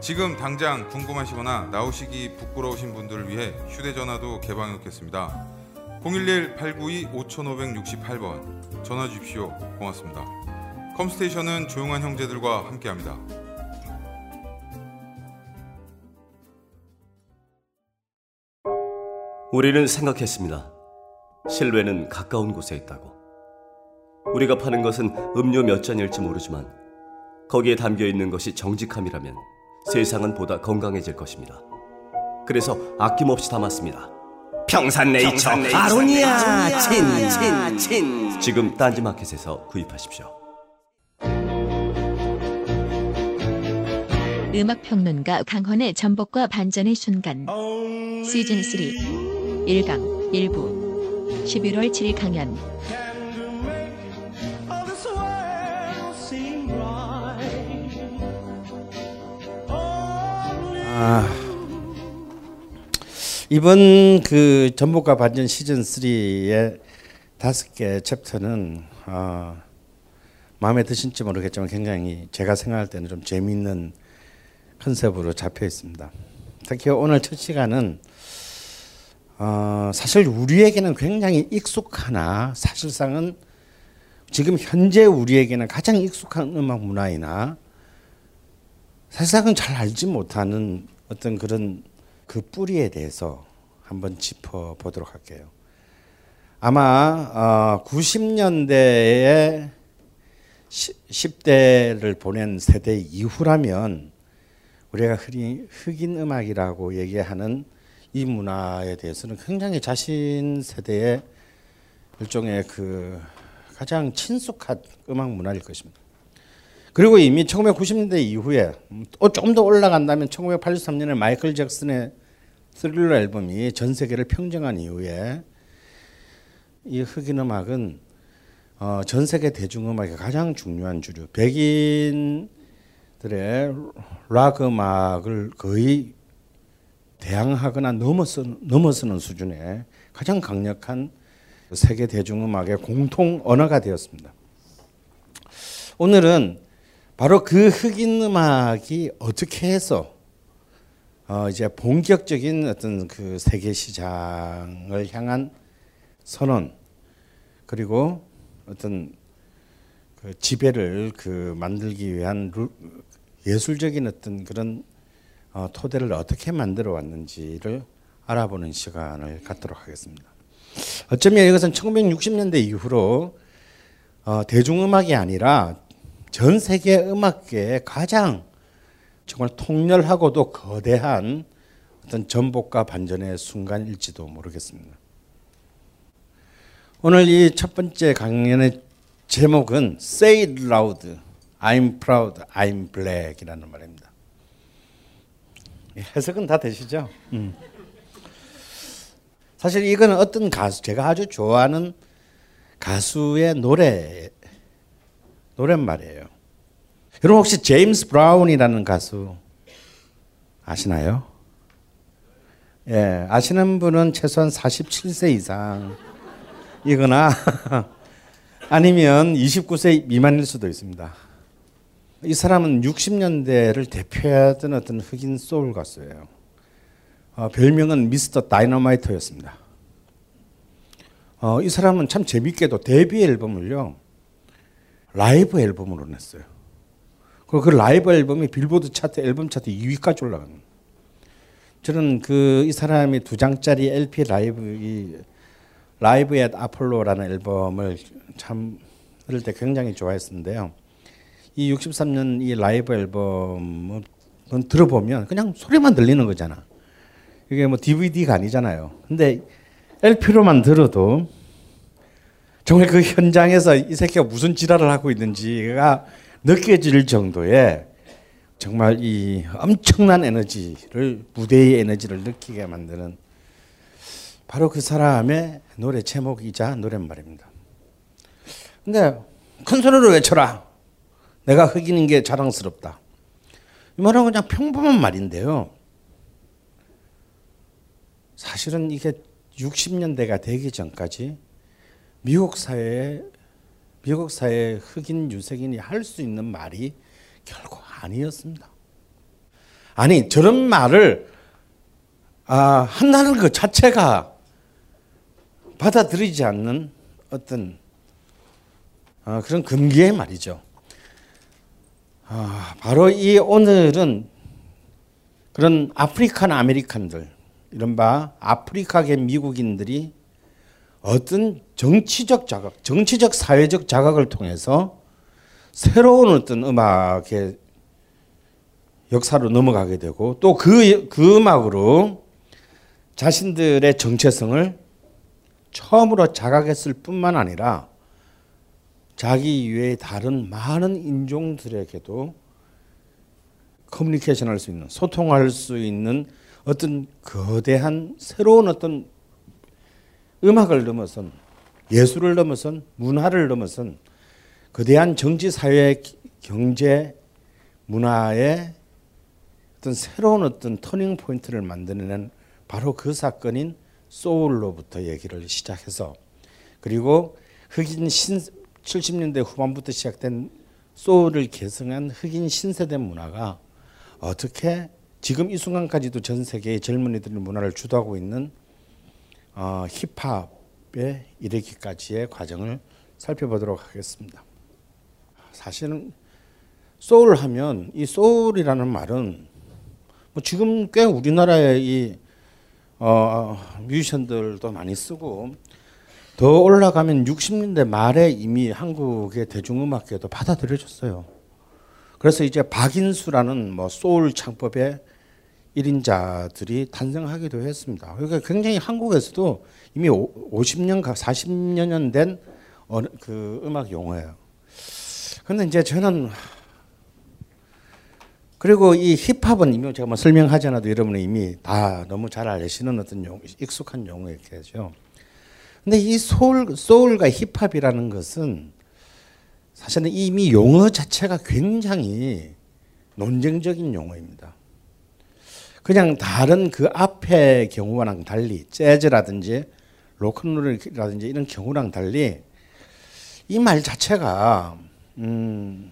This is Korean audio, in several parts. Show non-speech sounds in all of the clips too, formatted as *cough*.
지금 당장 궁금하시거나 나오시기 부끄러우신 분들을 위해 휴대전화도 개방해 놓겠습니다. 011-892-5568번 전화 주십시오. 고맙습니다. 컴스테이션은 조용한 형제들과 함께합니다. 우리는 생각했습니다. 실외는 가까운 곳에 있다고. 우리가 파는 것은 음료 몇 잔일지 모르지만 거기에 담겨 있는 것이 정직함이라면 세상은 보다 건강해질 것입니다. 그래서 아낌없이 담았습니다. 평산네이처, 아로니아 친, 친, 친. 지금 딴지마켓에서 구입하십시오. 음악 평론가 강헌의 전복과 반전의 순간 시즌 3 1강 1부 11월 7일 강연 아, 이번 그 전복과 반전 시즌 3의 다섯 개 챕터는 어, 마음에 드실지 모르겠지만 굉장히 제가 생각할 때는 좀 재미있는 컨셉으로 잡혀 있습니다. 특히 오늘 첫 시간은 어, 사실 우리에게는 굉장히 익숙하나 사실상은 지금 현재 우리에게는 가장 익숙한 음악 문화이나 사실상은 잘 알지 못하는 어떤 그런 그 뿌리에 대해서 한번 짚어 보도록 할게요. 아마 어, 90년대에 10대를 보낸 세대 이후라면 우리가 흔히 흑인 음악이라고 얘기하는 이 문화에 대해서는 굉장히 자신 세대의 일종의 그 가장 친숙한 음악 문화일 것입니다. 그리고 이미 1990년대 이후에 또 조금 더 올라간다면 1983년에 마이클 잭슨의 스릴러 앨범이 전 세계를 평정한 이후에 이 흑인 음악은 어, 전 세계 대중음악의 가장 중요한 주류 백인들의 락 음악을 거의 대항하거나 넘어서는, 넘어서는 수준의 가장 강력한 세계 대중음악의 공통 언어가 되었습니다. 오늘은 바로 그 흑인 음악이 어떻게 해서 어 이제 본격적인 어떤 그 세계 시장을 향한 선언 그리고 어떤 그 지배를 그 만들기 위한 루, 예술적인 어떤 그런 어 토대를 어떻게 만들어 왔는지를 알아보는 시간을 갖도록 하겠습니다. 어쩌면 이것은 1960년대 이후로 어 대중음악이 아니라 전 세계 음악계의 가장 정말 통렬하고도 거대한 어떤 전복과 반전의 순간일지도 모르겠습니다. 오늘 이 첫 번째 강연의 제목은 Say It Loud, I'm Proud, I'm Black이라는 말입니다. 해석은 다 되시죠? 음. 사실 이거는 어떤 가수 제가 아주 좋아하는 가수의 노래 노랫말이에요. 여러분 혹시 제임스 브라운이라는 가수 아시나요? 예, 아시는 분은 최소한 47세 이상이거나 *laughs* 아니면 29세 미만일 수도 있습니다. 이 사람은 60년대를 대표하던 어떤 흑인 소울 가수예요. 어, 별명은 Mr. Dynamite였습니다. 어, 이 사람은 참 재밌게도 데뷔 앨범을요 라이브 앨범으로 냈어요. 그리고 그 라이브 앨범이 빌보드 차트 앨범 차트 2위까지 올라갑니다. 저는 그 이 사람이 두 장짜리 LP 라이브 이 라이브 앳 아폴로라는 앨범을 참 어릴 때 굉장히 좋아했었는데요. 이 63년 이 라이브 앨범은 들어보면 그냥 소리만 들리는 거잖아. 이게 뭐 DVD가 아니잖아요. 근데 LP로만 들어도 정말 그 현장에서 이 새끼가 무슨 지랄을 하고 있는지가 느껴질 정도의 정말 이 엄청난 에너지를 무대의 에너지를 느끼게 만드는 바로 그 사람의 노래 제목이자 노랫말입니다. 근데 큰 소리로 외쳐라. 내가 흑인인 게 자랑스럽다. 이 말은 그냥 평범한 말인데요. 사실은 이게 60년대가 되기 전까지 미국 사회에 미국 사회 흑인 유색인이 할 수 있는 말이 결코 아니었습니다. 아니 저런 말을 아, 한다는 것 자체가 받아들이지 않는 어떤 어, 그런 금기의 말이죠. 아, 바로 이 오늘은 그런 African American들 이른바 아프리카계 미국인들이 어떤 정치적 자각, 정치적 사회적 자각을 통해서 새로운 어떤 음악의 역사로 넘어가게 되고 또그그 음악으로 자신들의 정체성을 처음으로 자각했을 뿐만 아니라 자기 이외의 다른 많은 인종들에게도 커뮤니케이션 할 수 있는 소통할 수 있는 어떤 거대한 새로운 어떤 음악을 넘어선 예술을 넘어선 문화를 넘어선 거대한 정치 사회 경제 문화의 어떤 새로운 어떤 터닝 포인트를 만드는 바로 그 사건인 소울로부터 얘기를 시작해서 그리고 흑인 신 70년대 후반부터 시작된 소울을 개성한 흑인 신세대 문화가 어떻게 지금 이 순간까지도 전 세계의 젊은이들의 문화를 주도하고 있는 어, 힙합에 이르기까지의 과정을 살펴보도록 하겠습니다. 사실은 소울 하면 이 소울이라는 말은 뭐 지금 꽤 우리나라의 이 어, 뮤지션들도 많이 쓰고 더 올라가면 60년대 말에 이미 한국의 대중음악계도 받아들여졌어요. 그래서 이제 박인수라는 뭐 소울 창법의 1인자들이 탄생하기도 했습니다. 그러니까 굉장히 한국에서도 이미 50년, 40년 된 그 음악 용어예요. 근데 이제 저는 그리고 이 힙합은 이미 제가 뭐 설명하지 않아도 여러분이 이미 다 너무 잘 아시는 어떤 용, 익숙한 용어겠죠. 근데 이 소울, 소울과 힙합이라는 것은 사실은 이미 용어 자체가 굉장히 논쟁적인 용어입니다. 그냥 다른 그 앞의 경우와는 달리 재즈라든지 로큰롤이라든지 이런 경우랑 달리 이 말 자체가 음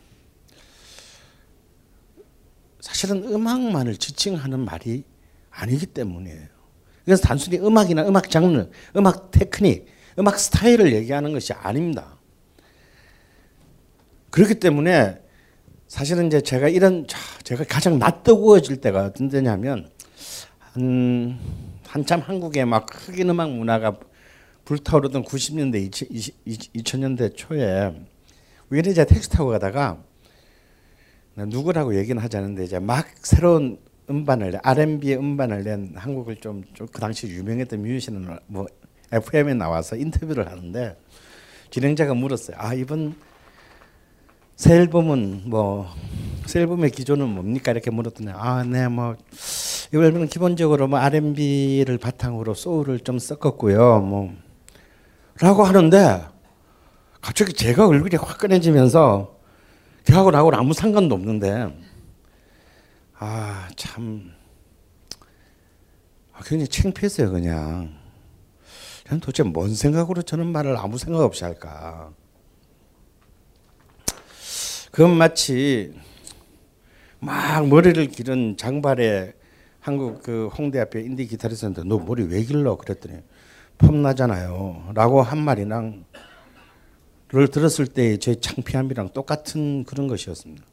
사실은 음악만을 지칭하는 말이 아니기 때문이에요. 그래서 단순히 음악이나 음악 장르, 음악 테크닉, 음악 스타일을 얘기하는 것이 아닙니다. 그렇기 때문에 사실은 이제 제가 이런 제가 가장 낯뜨거워질 때가 때냐면 한 한참 한국에 막 흑인 음악 문화가 불타오르던 90년대 2000 년대 초에 우연히 제가 택시 타고 가다가 누구라고 얘기는 하지 않는데 이제 막 새로운 음반을 내, R&B의 음반을 낸 한국을 좀 그 당시 유명했던 뮤지션은 뭐 FM에 나와서 인터뷰를 하는데 진행자가 물었어요. 아 이번 새 앨범은 뭐 새 앨범의 기조는 뭡니까? 이렇게 물었더니 아 네 뭐 이 앨범은 기본적으로 뭐 R&B를 바탕으로 소울을 좀 섞었고요 뭐 라고 하는데 갑자기 제가 얼굴이 화끈해지면서 걔하고 나하고는 아무 상관도 없는데 아참. 아, 굉장히 창피했어요 그냥. 그냥 도대체 뭔 생각으로 저는 말을 아무 생각 없이 할까 그건 마치 막 머리를 기른 장발의 한국 그 홍대 앞에 인디 기타리스트한테 너 머리 왜 길러 그랬더니 폼 나잖아요.라고 한 말이랑 를 들었을 때제 창피함이랑 똑같은 그런 것이었습니다.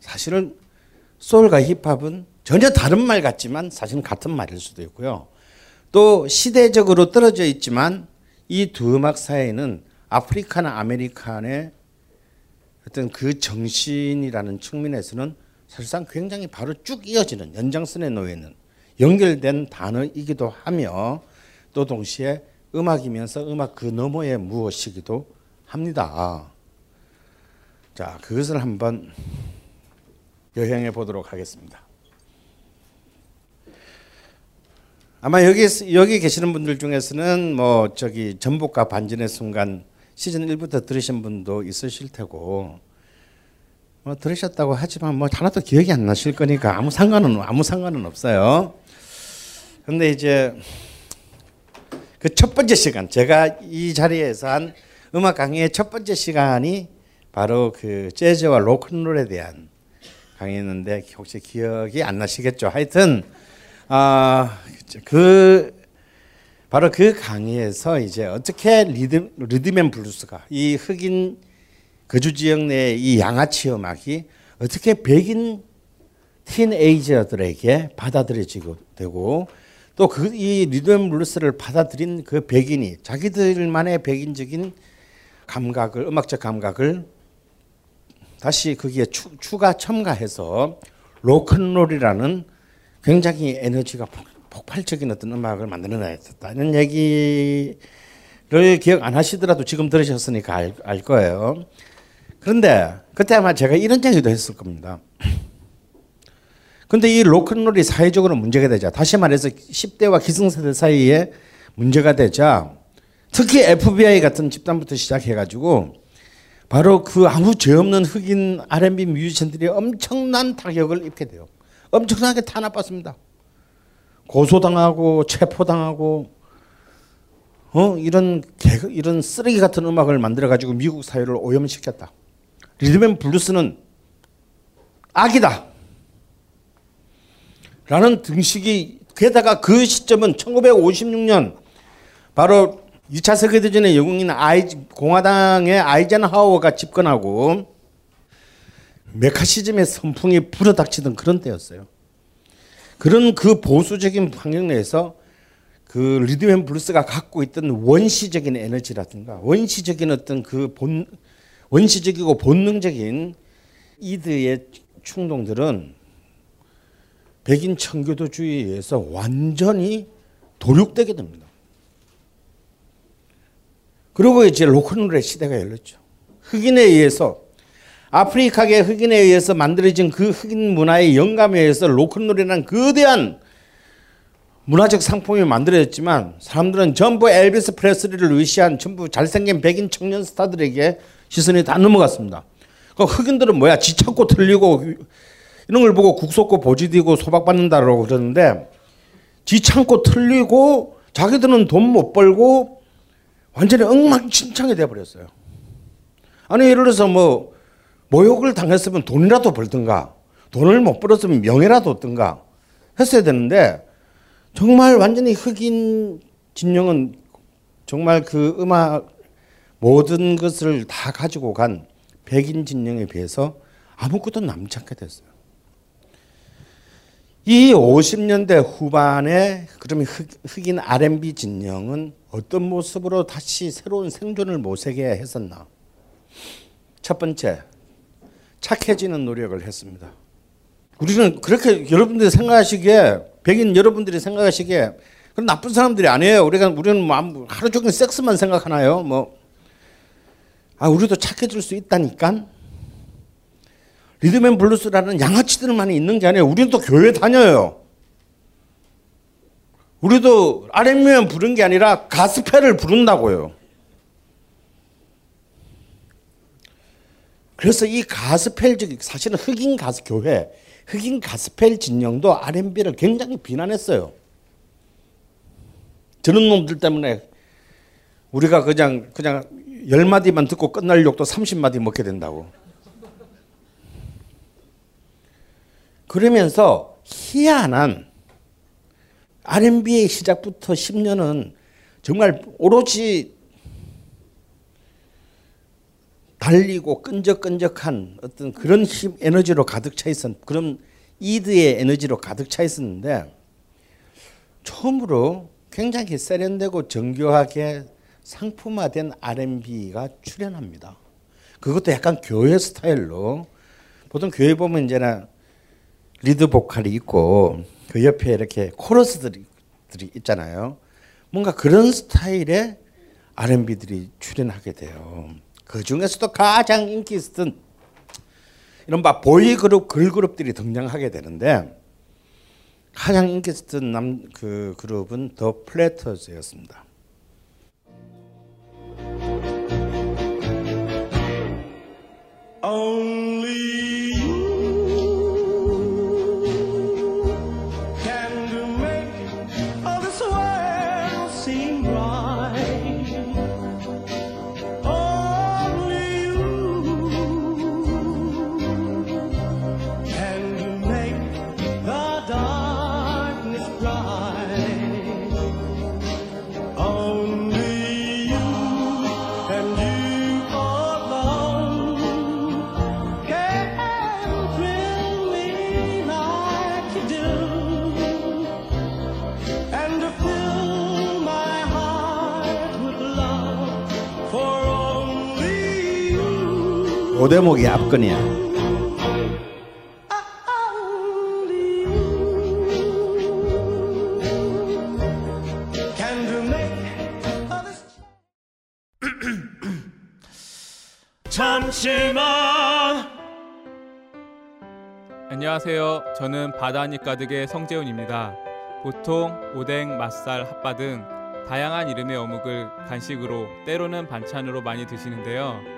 사실은 소울과 힙합은 전혀 다른 말 같지만 사실은 같은 말일 수도 있고요. 또 시대적으로 떨어져 있지만 이 두 음악 사이에는 아프리카나 아메리칸의 어떤 그 정신이라는 측면에서는 사실상 굉장히 바로 쭉 이어지는 연장선에 놓여 있는 연결된 단어이기도 하며 또 동시에 음악이면서 음악 그 너머에 무엇이기도 합니다. 자, 그것을 한번 여행해 보도록 하겠습니다. 아마 여기 여기 계시는 분들 중에서는 뭐 저기 전복과 반전의 순간 시즌 1부터 들으신 분도 있으실 테고 뭐 들으셨다고 하지만 뭐 하나도 기억이 안 나실 거니까 아무 상관은 아무 상관은 없어요. 근데 이제 그 첫 번째 시간 제가 이 자리에서 한 음악 강의의 첫 번째 시간이 바로 그 재즈와 로큰롤에 대한 강의였는데 혹시 기억이 안 나시겠죠? 하여튼 아그 바로 그 강의에서 이제 어떻게 리듬 리듬 앤 블루스가 이 흑인 거주 지역 내의 이 양아치 음악이 어떻게 백인 틴에이저들에게 받아들여지고 되고 또 그 이 리듬 블루스를 받아들인 그 백인이 자기들만의 백인적인 감각을 음악적 감각을 다시 거기에 추, 추가 첨가해서 로큰롤이라는 굉장히 에너지가 폭발적인 어떤 음악을 만들어냈다는 얘기를 기억 안 하시더라도 지금 들으셨으니까 알, 알 거예요. 그런데 그때 아마 제가 이런 얘기도 했을 겁니다. 근데 이 로큰롤이 사회적으로 문제가 되자 다시 말해서 10대와 기성세대 사이에 문제가 되자 특히 FBI 같은 집단부터 시작해가지고 바로 그 아무 죄 없는 흑인 R&B 뮤지션들이 엄청난 타격을 입게 돼요. 엄청나게 탄압받습니다. 고소당하고 체포당하고 어 이런 개, 이런 쓰레기 같은 음악을 만들어 가지고 미국 사회를 오염시켰다. 리듬앤 블루스는 악이다. 라는 등식이 게다가 그 시점은 1956년 바로 2차 세계대전의 영웅인 아이, 공화당의 아이젠하워가 집권하고 매카시즘의 선풍이 불어닥치던 그런 때였어요. 그런 그 보수적인 환경 내에서 그 리듬앤 블루스가 갖고 있던 원시적인 에너지라든가 원시적인 어떤 그 본 원시적이고 본능적인 이드의 충동들은 백인 청교도주의에서 완전히 도륙되게 됩니다. 그리고 이제 로큰롤의 시대가 열렸죠. 흑인에 의해서 아프리카계 흑인에 의해서 만들어진 그 흑인 문화의 영감에 의해서 로큰롤이라는 거대한 문화적 상품이 만들어졌지만 사람들은 전부 엘비스 프레스리를 의시한 전부 잘생긴 백인 청년 스타들에게 시선이 다 넘어갔습니다. 그 흑인들은 뭐야 지창고 틀리고 이런 걸 보고 국소고 보지디고 소박받는다라고 그러는데 지창고 틀리고 자기들은 돈 못 벌고 완전히 엉망진창이 돼버렸어요. 아니 예를 들어서 뭐 모욕을 당했으면 돈이라도 벌든가 돈을 못 벌었으면 명예라도 얻든가 했어야 되는데 정말 완전히 흑인 진영은 정말 그 음악 모든 것을 다 가지고 간 백인 진영에 비해서 아무것도 남지 않게 됐어요. 이 50년대 후반에 그러면 흑 인 R&B 진영은 어떤 모습으로 다시 새로운 생존을 모색해 했었나? 첫 번째, 착해지는 노력을 했습니다. 우리는 그렇게 여러분들이 생각하시기에 백인 여러분들이 생각하시기에 그런 나쁜 사람들이 아니에요. 우리가 우리는 뭐 하루 종일 섹스만 생각하나요? 뭐 아, 우리도 착해질 수 있다니까. 리듬앤 블루스라는 양아치들만 있는 게 아니에요. 우리는 또 교회 다녀요. 우리도 R&B만 부른 게 아니라 가스펠을 부른다고요. 그래서 이 가스펠 즉 사실은 흑인 가스 교회, 흑인 가스펠 진영도 R&B를 굉장히 비난했어요. 저런 놈들 때문에 우리가 그냥 그냥 열 마디만 듣고 끝날 욕도 30마디 먹게 된다고. 그러면서 희한한 R&B의 시작부터 10년은 정말 오로지 달리고 끈적끈적한 어떤 그런 힘 에너지로 가득 차 있었 그런 이드의 에너지로 가득 차 있었는데 처음으로 굉장히 세련되고 정교하게 상품화된 R&B가 출현합니다. 그것도 약간 교회 스타일로 보통 교회 보면 이제는 리드 보컬이 있고 그 옆에 이렇게 코러스들이 들이 있잖아요. 뭔가 그런 스타일의 R&B들이 출연하게 돼요. 그 중에서도 가장 인기 있었던 이런 바 보이 그룹 걸그룹들이 등장하게 되는데 가장 인기 있었던 남 그 그룹은 더 플래터즈였습니다. Only 오대목이 this. *clears throat* 잠시만. 안녕하세요. 저는 바다니 가득의 성재훈입니다. 보통 오뎅, 맛살, 핫바 등 다양한 이름의 어묵을 간식으로 때로는 반찬으로 많이 드시는데요.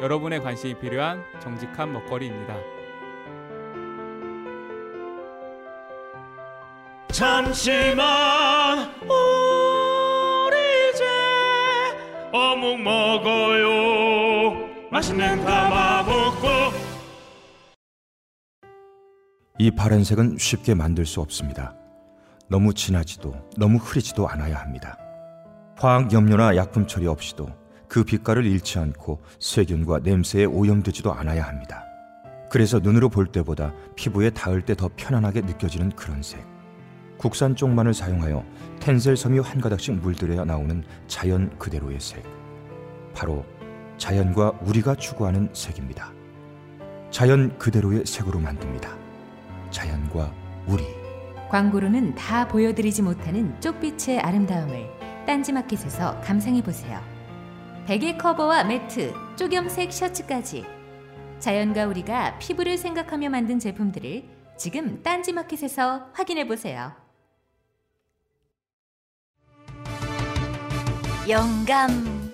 여러분의 관심이 필요한 정직한 먹거리입니다. 잠시만 우리 이제 어묵 먹어요 맛있는 가마복고 이 파란색은 쉽게 만들 수 없습니다. 너무 진하지도 너무 흐리지도 않아야 합니다. 화학 염료나 약품 처리 없이도 그 빛깔을 잃지 않고 세균과 냄새에 오염되지도 않아야 합니다. 그래서 눈으로 볼 때보다 피부에 닿을 때 더 편안하게 느껴지는 그런 색. 국산 쪽만을 사용하여 텐셀 섬유 한 가닥씩 물들여 나오는 자연 그대로의 색. 바로 자연과 우리가 추구하는 색입니다. 자연 그대로의 색으로 만듭니다. 자연과 우리. 광고로는 다 보여드리지 못하는 쪽빛의 아름다움을 딴지마켓에서 감상해 보세요. 베개 커버와 매트, 쪽염색 셔츠까지 자연과 우리가 피부를 생각하며 만든 제품들을 지금 딴지마켓에서 확인해 보세요. 영감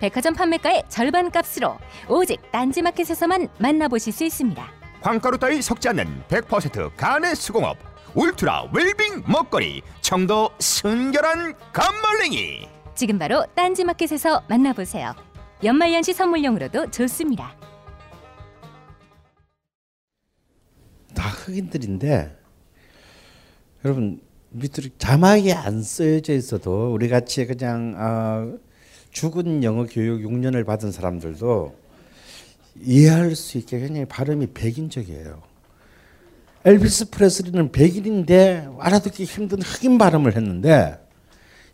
백화점 판매가의 절반 값으로 오직 딴지마켓에서만 만나보실 수 있습니다. 황가루 따위 섞지 않는 100% 간의 수공업 울트라 웰빙 먹거리 청도 순결한 감말랭이 지금 바로 딴지마켓에서 만나보세요. 연말연시 선물용으로도 좋습니다. 다 흑인들인데 여러분 밑으로 자막이 안 쓰여져 있어도 우리 같이 그냥 어, 죽은 영어 교육 6년을 받은 사람들도 이해할 수 있게 굉장히 발음이 백인적이에요. 엘비스 프레슬리는 백인인데 알아듣기 힘든 흑인 발음을 했는데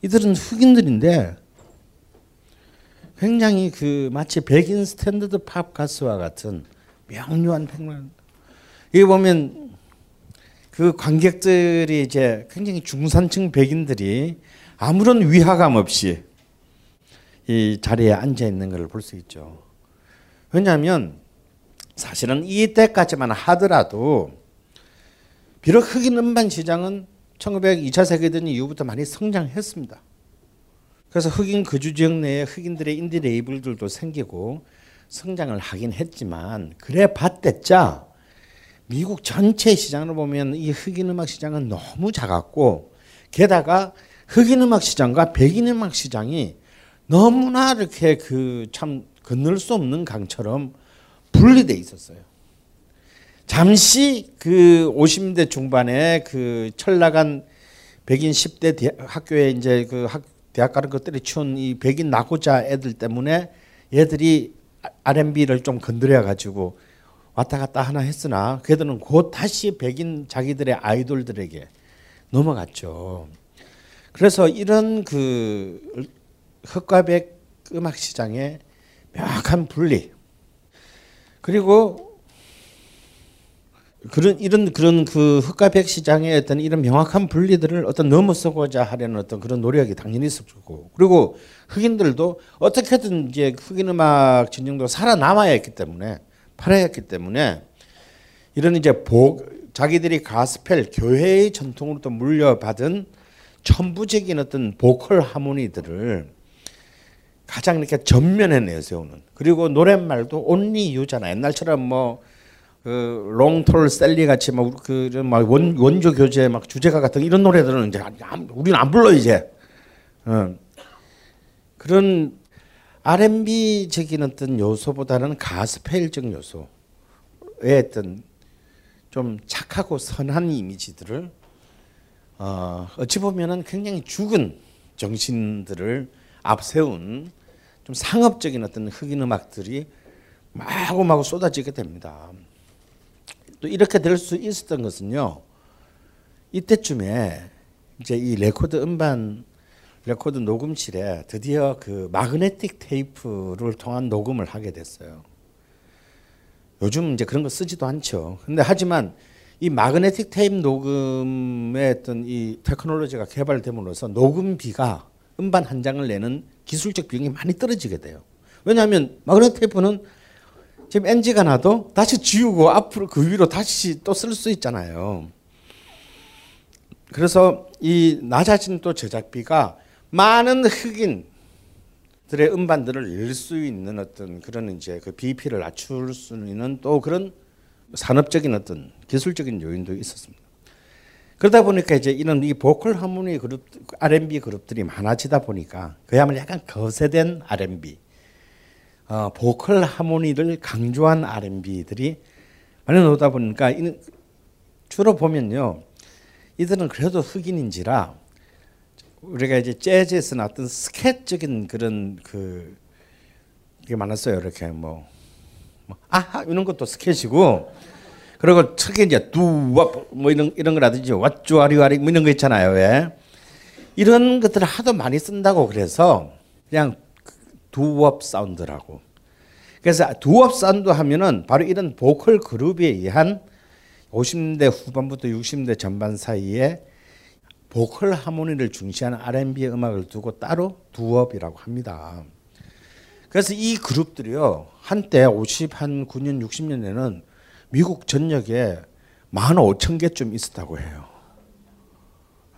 이들은 흑인들인데 굉장히 그 마치 백인 스탠더드 팝 가수와 같은 명료한 백만 여기 보면 그 관객들이 이제 굉장히 중산층 백인들이 아무런 위화감 없이 이 자리에 앉아 있는 것을 볼 수 있죠. 왜냐하면 사실은 이때까지만 하더라도 비록 흑인 음반 시장은 1902차 세계대전 이후부터 많이 성장했습니다. 그래서 흑인 거주 지역 내에 흑인들의 인디 레이블들도 생기고 성장을 하긴 했지만 그래 봤댔자 미국 전체 시장을 보면 이 흑인 음악 시장은 너무 작았고 게다가 흑인 음악 시장과 백인 음악 시장이 너무나 이렇게 그 참 건널 수 없는 강처럼 분리돼 있었어요. 잠시 그 50대 중반에 그 철나간 백인 10대 대학, 학교에 이제 그 학, 대학 가는 것들이 치운 이 백인 낙오자 애들 때문에 얘들이 R&B를 좀 건드려 가지고 왔다 갔다 하나 했으나 그들은 곧 다시 백인 자기들의 아이돌들에게 넘어갔죠. 그래서 이런 그 흑과 백 음악 시장의 명확한 분리. 그리고 그런 이런 그런 그 흑과 백 시장의 어떤 이런 명확한 분리들을 어떤 넘어서고자 하려는 어떤 그런 노력이 당연히 있었고. 그리고 흑인들도 어떻게든 이제 흑인 음악 진영도 살아남아야 했기 때문에 팔아야 했기 때문에 이런 이제 복 자기들이 가스펠 교회의 전통으로부터 물려받은 천부적인 어떤 보컬 하모니들을 가장 이렇게 전면에 내세우는. 그리고 노랫말도 온리 유잖아. 옛날처럼 뭐 그 롱톨 셀리 같이 막그막 원조 교재 막 주제가 같은 이런 노래들은 이제 우리는 안 불러 이제. 어. 그런 R&B적인 어떤 요소보다는 가스펠적 요소의 어떤 좀 착하고 선한 이미지들을 어, 어찌 보면은 굉장히 죽은 정신들을 앞세운 좀 상업적인 어떤 흑인 음악들이 마구마구 쏟아지게 됩니다. 또 이렇게 될 수 있었던 것은요. 이때쯤에 이제 이 레코드 음반 레코드 녹음실에 드디어 그 마그네틱 테이프를 통한 녹음을 하게 됐어요. 요즘 이제 그런 거 쓰지도 않죠. 근데 하지만 이 마그네틱 테이프 녹음의 어떤 이 테크놀로지가 개발됨으로써 녹음비가 음반 한 장을 내는 기술적 비용이 많이 떨어지게 돼요. 왜냐하면 마그네틱 테이프는 지금 NG가 나도 다시 지우고 앞으로 그 위로 다시 또 쓸 수 있잖아요. 그래서 이 낮아진 또 제작비가 많은 흑인들의 음반들을 낼 수 있는 어떤 그런 이제 그 BP를 낮출 수 있는 또 그런 산업적인 어떤 기술적인 요인도 있었습니다. 그러다 보니까 이제 이런 이 보컬 하모니 그룹 R&B 그룹들이 많아지다 보니까 그야말로 약간 거세된 R&B 어, 보컬 하모니를 강조한 R&B들이 많이 나오다 보니까 주로 보면요 이들은 그래도 흑인인지라 우리가 이제 재즈에서 나왔던 스캣적인 그런 그게 많았어요. 이렇게 뭐, 뭐 아하! 이런 것도 스캣이고 그리고 특히 이제 두뭐 이런 이런 거라든지 왓쭈아리와리 뭐 이런 거 있잖아요 왜 이런 것들을 하도 많이 쓴다고 그래서 그냥 doo-wop 사운드라고 그래서 doo-wop 사운드 하면은 바로 이런 보컬 그룹에 의한 50대 후반부터 60대 전반 사이에 보컬 하모니를 중시하는 R&B 음악을 두고 따로 두업이라고 합니다. 그래서 이 그룹들이요 한때 50 한 9년 60년에는 미국 전역에 만 5천 개쯤 있었다고 해요.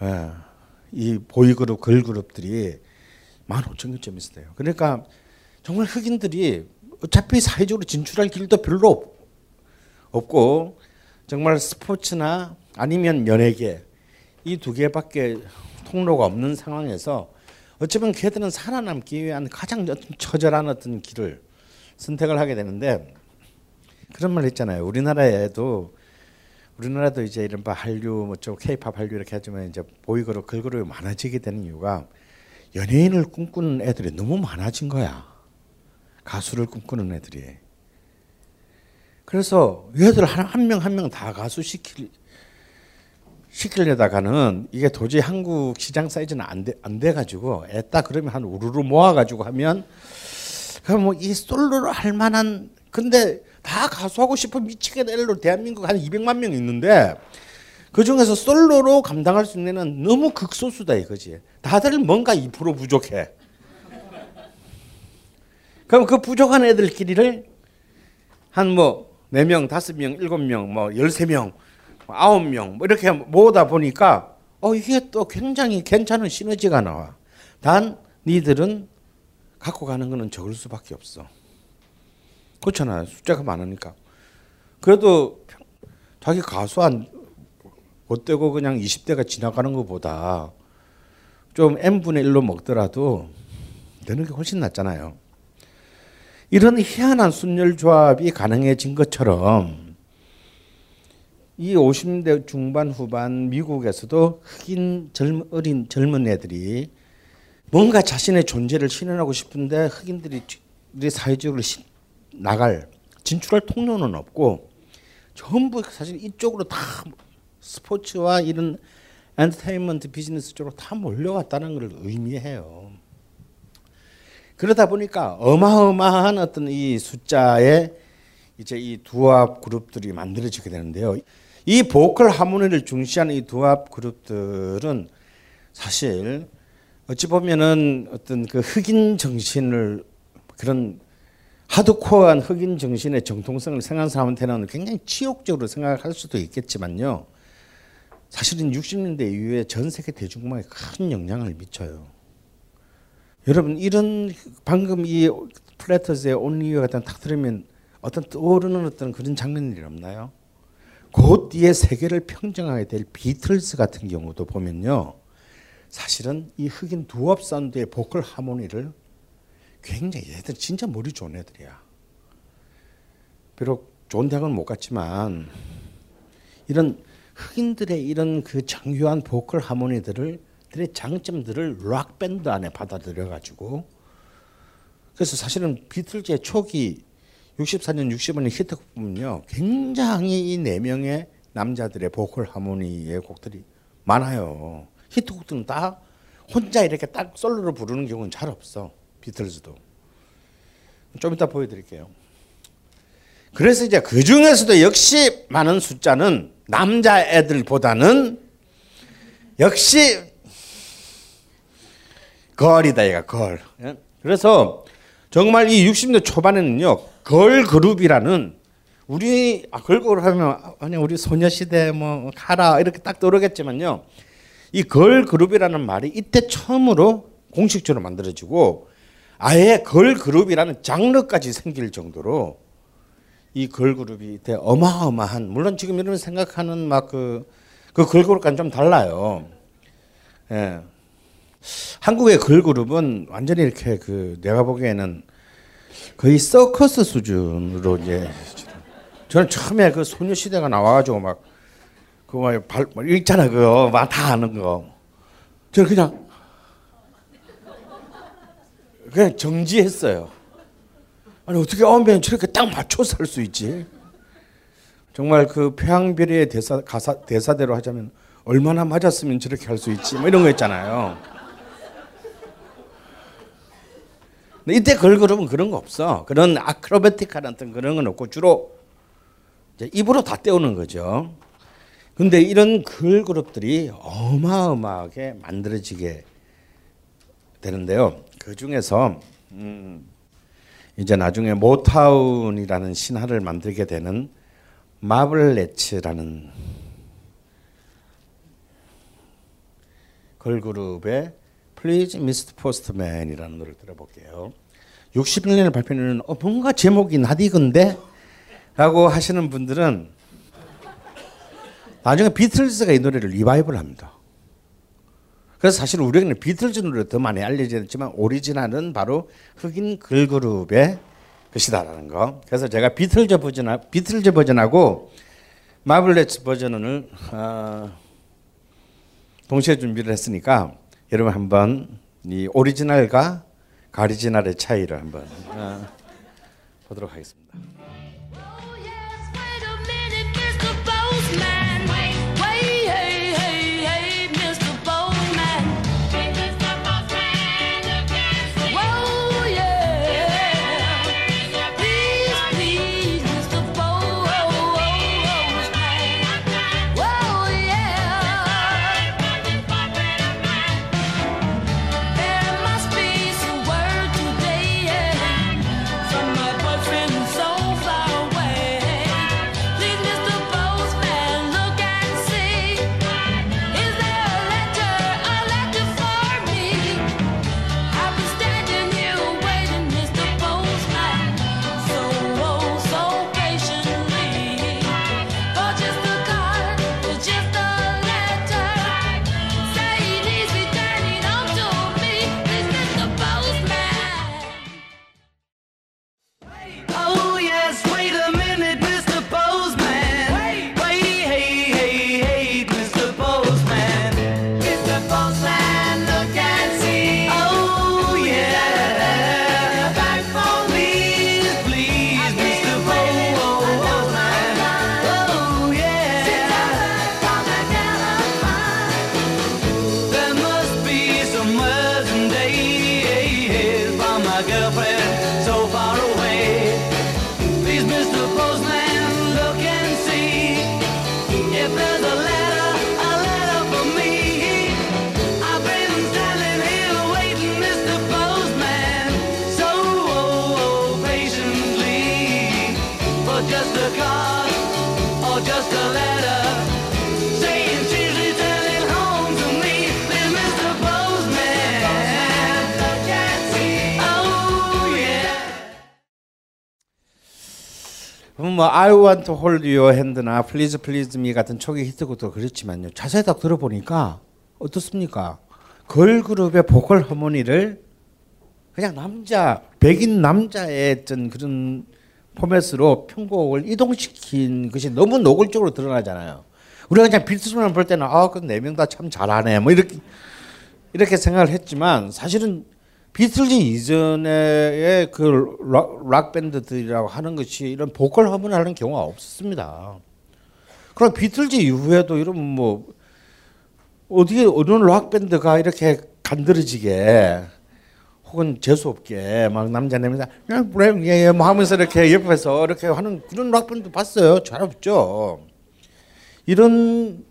예, 이 보이그룹 걸그룹들이 만 5천 개쯤 있었대요. 그러니까 정말 흑인들이 어차피 사회적으로 진출할 길도 별로 없고 정말 스포츠나 아니면 연예계 이 두 개밖에 통로가 없는 상황에서 어쩌면 걔들은 살아남기 위한 가장 처절한 어떤 길을 선택을 하게 되는데 그런 말 있잖아요. 우리나라에도 우리나라도 이제 이른바 한류 뭐좀 케이팝 한류 이렇게 하지만 이제 보이그룹 걸그룹이 많아지게 되는 이유가 연예인을 꿈꾸는 애들이 너무 많아진 거야. 가수를 꿈꾸는 애들이. 그래서 얘들 한 명 한 명 다 가수 시킬 시키려다가는 이게 도저히 한국 시장 사이즈는 안돼안돼 가지고 애따 그러면 한 우르르 모아 가지고 하면 그럼 뭐 이 솔로로 할 만한 근데 다 가수하고 싶어 미치게 될로 대한민국 한 200만 명 있는데 그 중에서 솔로로 감당할 수 있는 애는 너무 극소수다 이거지. 다들 뭔가 2% 부족해. 그럼 그 부족한 애들끼리를 한 뭐 4명, 5명, 7명, 뭐 13명, 9명 뭐 이렇게 모으다 보니까 어 이게 또 굉장히 괜찮은 시너지가 나와. 단 니들은 갖고 가는 거는 적을 수밖에 없어. 그렇잖아요. 숫자가 많으니까. 그래도 자기 가수 한 못되고 그냥 20대가 지나가는 것보다 좀 n분의 1로 먹더라도 되는 게 훨씬 낫잖아요. 이런 희한한 순열 조합이 가능해진 것처럼 이 50대 중반 후반 미국에서도 흑인 젊, 어린 젊은 애들이 뭔가 자신의 존재를 실현하고 싶은데 흑인들이 사회적으로 나갈 진출할 통로는 없고 전부 사실 이쪽으로 다 스포츠와 이런 엔터테인먼트 비즈니스 쪽으로 다 몰려갔다는 걸 의미해요. 그러다 보니까 어마어마한 어떤 이 숫자의 이제 이 두합 그룹들이 만들어지게 되는데요. 이 보컬 하모니를 중시하는 이 두합 그룹들은 사실 어찌 보면은 어떤 그 흑인 정신을 그런 하드코어한 흑인 정신의 정통성을 생각하는 사람한테는 굉장히 치욕적으로 생각할 수도 있겠지만요. 사실은 60년대 이후에 전 세계 대중음악에 큰 영향을 미쳐요. 여러분 이런 방금 이 플래터스의 Only You 같은 탁 들으면 어떤 떠오르는 어떤 그런 장면들이 없나요? 그 뒤에 세계를 평정하게 될 비틀스 같은 경우도 보면요. 사실은 이 흑인 doo-wop 사운드의 보컬 하모니를 굉장히 얘들 진짜 머리 좋은 애들이야. 비록 좋은 대학은 못 갔지만 이런 흑인들의 이런 그 정교한 보컬 하모니들을 들의 장점들을 락 밴드 안에 받아들여 가지고 그래서 사실은 비틀즈의 초기 64년 65년 히트곡 보면요 굉장히 이 네 명의 남자들의 보컬 하모니의 곡들이 많아요 히트곡들은 다 혼자 이렇게 딱 솔로로 부르는 경우는 잘 없어 비틀즈도 좀 이따 보여드릴게요 그래서 이제 그 중에서도 역시 많은 숫자는 남자 애들보다는 역시 걸이다 얘가 걸. 예? 그래서 정말 이 60대 초반에는요 걸 그룹이라는 우리 아, 걸 그룹 하면 아니 우리 소녀시대 뭐 카라 이렇게 딱 떠오르겠지만요 이 걸 그룹이라는 말이 이때 처음으로 공식적으로 만들어지고 아예 걸 그룹이라는 장르까지 생길 정도로 이 걸 그룹이 이때 어마어마한 물론 지금 이런 생각하는 막그그 그 걸 그룹과는 좀 달라요. 예. 한국의 걸 그룹은 완전히 이렇게 그 내가 보기에는 거의 서커스 수준으로 이제 저는 처음에 그 소녀시대가 나와가지고 막 그거 발 있잖아 그거 막 다 아는 거 저는 그냥 그냥 정지했어요. 아니 어떻게 아홉 저렇게 딱 맞춰서 할 수 있지? 정말 그 표양별의 대사 가사 대사대로 하자면 얼마나 맞았으면 저렇게 할 수 있지? 뭐 이런 거 있잖아요. 근데 이때 걸그룹은 그런 거 없어. 그런 아크로바틱한 어떤 그런 건 없고 주로 입으로 다 때우는 거죠. 근데 이런 걸그룹들이 어마어마하게 만들어지게 되는데요. 그 중에서 음 이제 나중에 모타운이라는 신화를 만들게 되는 마블레츠라는 걸그룹의 Please Mr. Postman이라는 노래를 들어볼게요. 61년에 발표는 어, 뭔가 제목이 낯익은데? 라고 하시는 분들은 나중에 비틀즈가 이 노래를 리바이벌 합니다. 그래서 사실 우리에게는 비틀즈 노래 더 많이 알려졌지만 오리지널은 바로 흑인 걸그룹의 것이다라는 거. 그래서 제가 비틀즈 버전 비틀즈 버전하고 마블레츠 버전을 어, 동시에 준비를 했으니까 여러분 한번 이 오리지널과 가리지널의 차이를 한번 어, 보도록 하겠습니다. Oh 뭐 I Want to Hold Your Hand나 Please Please Me 같은 초기 히트곡도 그렇지만요. 자세히 딱 들어보니까 어떻습니까? 걸그룹의 보컬 하모니를 그냥 남자 백인 남자의 어떤 그런 포맷으로 편곡을 이동시킨 것이 너무 노골적으로 드러나잖아요. 우리가 그냥 비틀스만 볼 때는 아 그 네 명 다 참 잘하네 뭐 이렇게 이렇게 생각을 했지만 사실은 비틀즈 이전의 그 락, 락 밴드들이라고 하는 것이 이런 보컬 하모니를 하는 경우가 없었습니다. 그럼 비틀즈 이후에도 이런 뭐 어디에 어느 락 밴드가 이렇게 간드러지게 혹은 재수 없게 막 남자 내면서 yeah yeah 뭐 하면서 이렇게 옆에서 이렇게 하는 그런 락 밴드 봤어요. 잘 없죠. 이런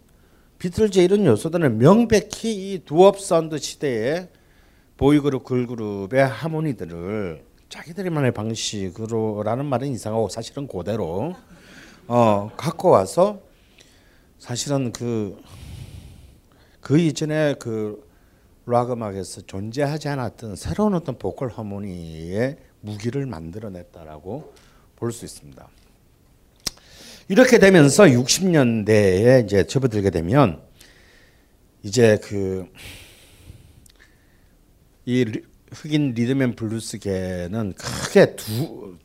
비틀즈 이런 요소들은 명백히 이 doo-wop 사운드 시대에 보이그룹 걸그룹의 하모니들을 자기들만의 방식으로라는 말은 이상하고 사실은 그대로 어 갖고 와서 사실은 그 그 이전에 그 락 음악에서 존재하지 않았던 새로운 어떤 보컬 하모니의 무기를 만들어냈다라고 볼 수 있습니다. 이렇게 되면서 60년대에 이제 접어들게 되면 이제 그 이 흑인 리듬앤 블루스계는 크게 두,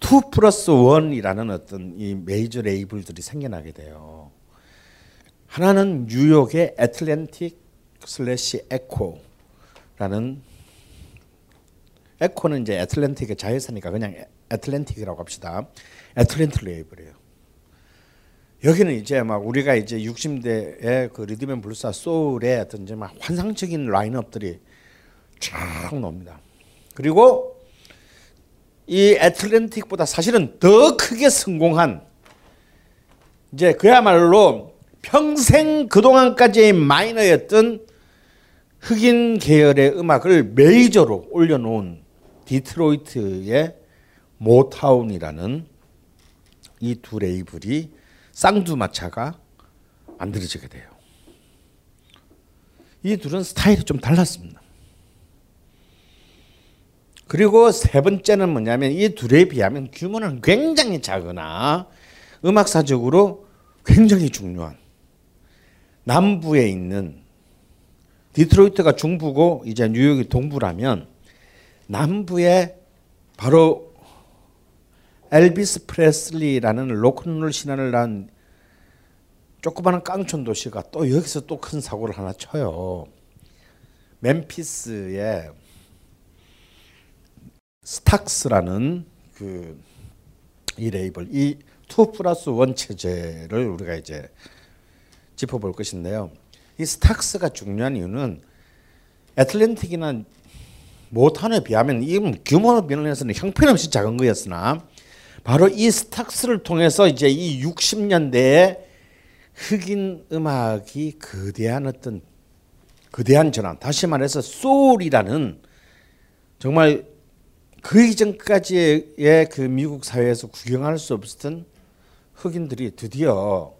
two plus one이라는 어떤 이 메이저 레이블들이 생겨나게 돼요. 하나는 뉴욕의 애틀랜틱 슬래시 앳코라는 앳코는 이제 애틀랜틱의 자회사니까 그냥 애틀랜틱이라고 합시다. 애틀랜틱 레이블이에요. 여기는 이제 막 우리가 이제 60대의 그 리듬앤 블루스와 소울의 어떤 이제 막 환상적인 라인업들이 쫙 놉니다. 그리고 이 애틀랜틱보다 사실은 더 크게 성공한 이제 그야말로 평생 그동안까지의 마이너였던 흑인 계열의 음악을 메이저로 올려놓은 디트로이트의 모타운이라는 이 두 레이블이 쌍두마차가 만들어지게 돼요. 이 둘은 스타일이 좀 달랐습니다. 그리고 세 번째는 뭐냐면 이 둘에 비하면 규모는 굉장히 작으나 음악사적으로 굉장히 중요한 남부에 있는 디트로이트가 중부고 이제 뉴욕이 동부라면 남부에 바로 엘비스 프레슬리라는 로큰롤 신화를 낳은 조그마한 깡촌 도시가 또 여기서 또 큰 사고를 하나 쳐요. 멤피스에 스탁스라는 그 이 레이블 이2 플러스 1 체제를 우리가 이제 짚어볼 것인데요. 이 스탁스가 중요한 이유는 애틀랜틱이나 모타운에 비하면 이 규모 면에서는 형편없이 작은 거였으나 바로 이 스탁스를 통해서 이제 이 60년대에 흑인 음악이 거대한 어떤 거대한 전환 다시 말해서 소울이라는 정말 그 이전까지의 그 미국 사회에서 구경할 수 없었던 흑인들이 드디어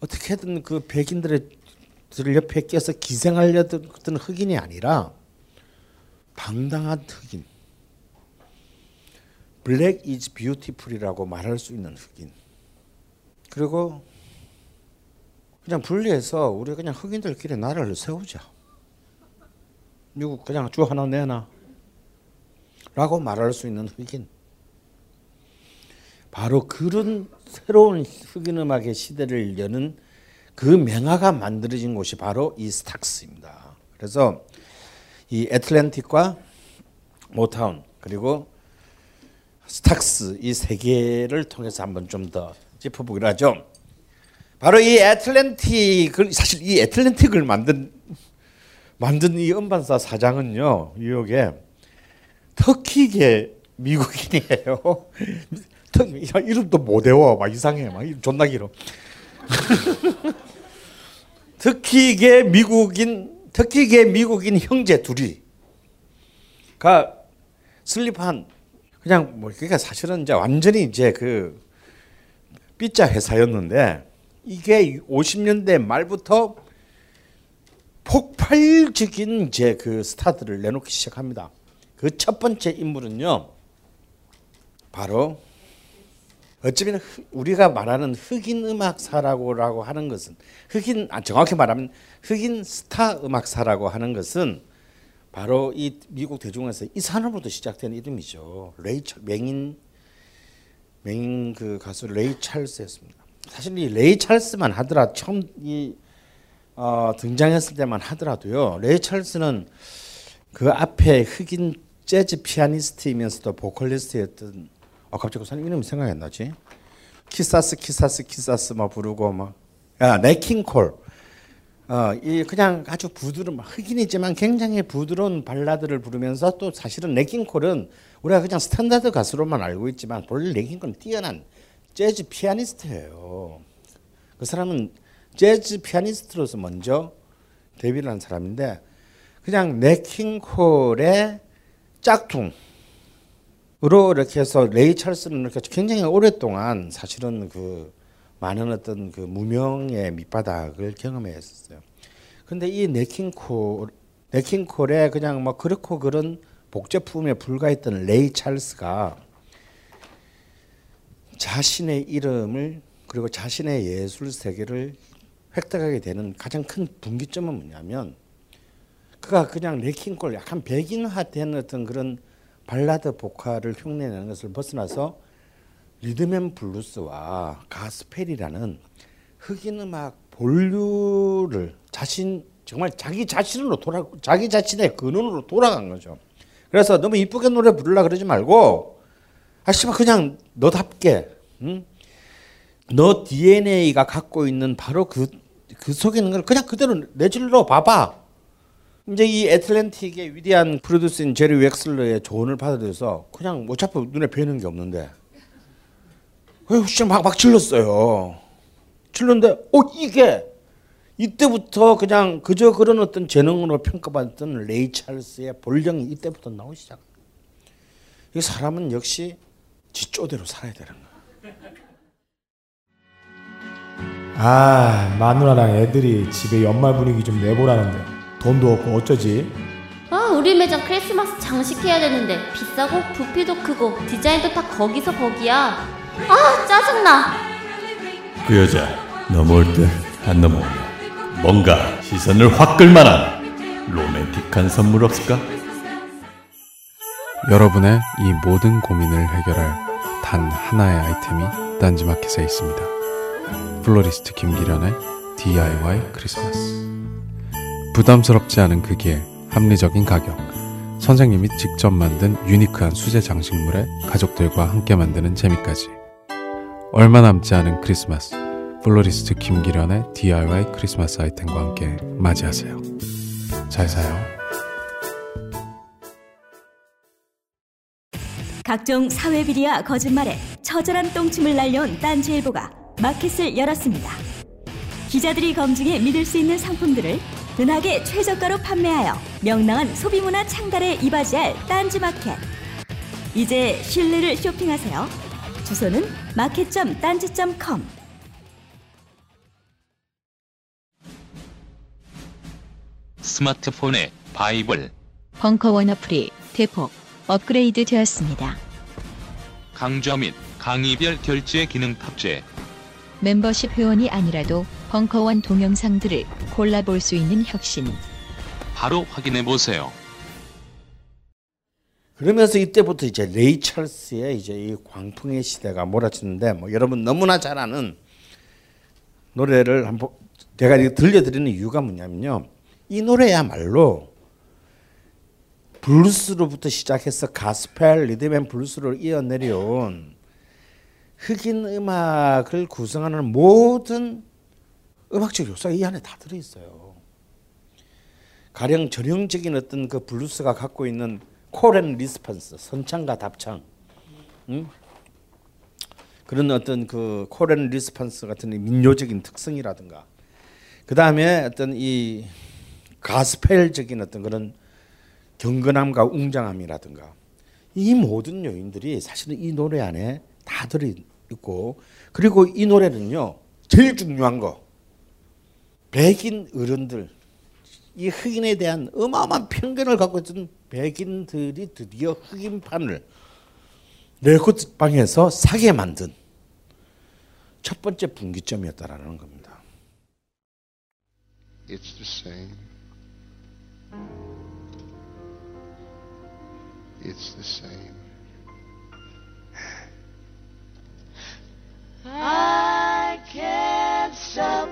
어떻게든 그 백인들의 들 옆에 껴서 기생하려던 흑인이 아니라 당당한 흑인. Black is beautiful이라고 말할 수 있는 흑인. 그리고 그냥 분리해서 우리 그냥 흑인들끼리 나라를 세우자. 미국 그냥 주 하나 내놔. 라고 말할 수 있는 흑인. 바로 그런 새로운 흑인 음악의 시대를 여는 그 명화가 만들어진 곳이 바로 이 스탁스입니다. 그래서 이 애틀랜틱과 모타운 그리고 스탁스 이 세 개를 통해서 한번 좀 더 짚어보기로 하죠. 바로 이 애틀랜틱을 사실 이 애틀랜틱을 만든 만든 이 음반사 사장은요 뉴욕에 터키계 미국인이에요. *laughs* 이름도 못 외워 막 이상해 막 존나 길어. *laughs* 터키계 미국인 터키계 미국인 형제 둘이 가 슬립한 그냥 뭐 그러니까 사실은 이제 완전히 이제 그 삐짜 회사였는데 이게 50년대 말부터 폭발적인 이제 그 스타들을 내놓기 시작합니다. 그 첫 번째 인물은요. 바로 어쩌면 우리가 말하는 흑인 음악사라고 하는 것은 흑인 아, 정확히 말하면 흑인 스타 음악사라고 하는 것은 바로 이 미국 대중에서 이 산업으로부터 시작된 이름이죠. 레이 맹인 맹인 그 가수 레이 찰스였습니다. 사실 이 레이 찰스만 하더라 처음 이 어, 등장했을 때만 하더라도요. 레이 찰스는 그 앞에 흑인 재즈 피아니스트이면서도 보컬리스트였던 아 갑자기 그 사람 이름이 생각이 안 나지? quizás quizás quizás 막 부르고 막 야, 냇 킹 콜. 어, 이 그냥 아주 부드러운 흑인이지만 굉장히 부드러운 발라드를 부르면서 또 사실은 냇 킹 콜은 우리가 그냥 스탠다드 가수로만 알고 있지만 본래 냇 킹 콜은 뛰어난 재즈 피아니스트예요. 그 사람은 재즈 피아니스트로서 먼저 데뷔를 한 사람인데 그냥 네킹콜의 짝퉁 으로 이렇게 해서 레이 찰스는 이렇게 굉장히 오랫동안 사실은 그 많은 어떤 그 무명의 밑바닥을 경험했었어요. 근데 이 네킹콜 네킹콜에 그냥 뭐 그렇고 그런 복제품에 불과했던 레이 찰스가 자신의 이름을 그리고 자신의 예술 세계를 획득하게 되는 가장 큰 분기점은 뭐냐면 그가 그냥 냇 킹 콜 약간 백인화된 어떤 그런 발라드 보컬을 흉내내는 것을 벗어나서 리듬앤 블루스와 가스펠이라는 흑인 음악 본류를 자신 정말 자기 자신으로 돌아 자기 자신의 근원으로 돌아간 거죠. 그래서 너무 이쁘게 노래 부르려 그러지 말고 아 씨발 그냥 너답게 응? 너 DNA가 갖고 있는 바로 그, 그 속에 있는 걸 그냥 그대로 내질러 봐봐. 이제 이 애틀랜틱의 위대한 프로듀서인 제리 웩슬러의 조언을 받아들여서 그냥 어차피 눈에 뵈는 게 없는데 진짜 막막 질렀어요. 질렀는데 어 이게 이때부터 그냥 그저 그런 어떤 재능으로 평가받던 레이 찰스의 본령이 이때부터 나오기 시작. 이 사람은 역시 지 쪼대로 살아야 되는 거야. 아 마누라랑 애들이 집에 연말 분위기 좀 내보라는데 돈도 없고 어쩌지? 아, 우리 매장 크리스마스 장식해야 되는데 비싸고 부피도 크고 디자인도 다 거기서 거기야. 아, 짜증나. 그 여자 넘어올 듯안 넘어오네 뭔가 시선을 확 끌만한 로맨틱한 선물 없을까? 여러분의 이 모든 고민을 해결할 단 하나의 아이템이 딴지마켓에 있습니다. 플로리스트 김기련의 DIY 크리스마스. 부담스럽지 않은 크기에 합리적인 가격. 선생님이 직접 만든 unique한 수제 장식물에 가족들과 함께 만드는 재미까지. 얼마 남지 않은 크리스마스. 플로리스트 김기련의 DIY 크리스마스 아이템과 함께 맞이하세요. 잘 사요. 각종 사회 비리와 거짓말에 처절한 똥침을 날려온 딴지일보가 마켓을 열었습니다. 기자들이 검증해 믿을 수 있는 상품들을 은하계 최저가로 판매하여 명랑한 소비문화 창달에 이바지할 딴지마켓. 이제 신뢰를 쇼핑하세요. 주소는 마켓.딴지.com. 스마트폰의 바이블 벙커원 어플이 대폭 업그레이드 되었습니다. 강좌 및 강의별 결제 기능 탑재 멤버십 회원이 아니라도 벙커원 동영상들을 골라볼 수 있는 혁신. 바로 확인해 보세요. 그러면서 이때부터 이제 레이 찰스의 이제 이 광풍의 시대가 몰아치는데 뭐 여러분 너무나 잘 아는 노래를 한번 제가 이거 들려드리는 이유가 뭐냐면요. 이 노래야말로 블루스로부터 시작해서 가스펠, 리듬 앤 블루스로 이어내려온 흑인 음악을 구성하는 모든 음악적 요소가 이 안에 다 들어있어요. 가령 전형적인 어떤 그 블루스가 갖고 있는 call and response, 선창과 답창, 음? 그런 어떤 그 call and response 같은 민요적인 특성이라든가, 그 다음에 어떤 이 가스펠적인 어떤 그런 경건함과 웅장함이라든가, 이 모든 요인들이 사실은 이 노래 안에 다 들어 있고, 그리고 이 노래는요 제일 중요한 거 백인 어른들 이 흑인에 대한 어마어마한 편견을 갖고 있던 백인들이 드디어 흑인판을 레코드 방에서 사게 만든 첫 번째 분기점이었다라는 겁니다. It's the same. It's the same. I can't stop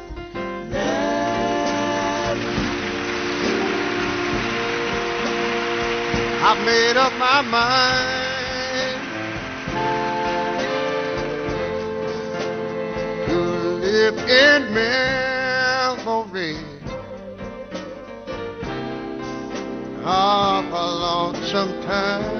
I've made up my mind to live in memory of a lonesome time.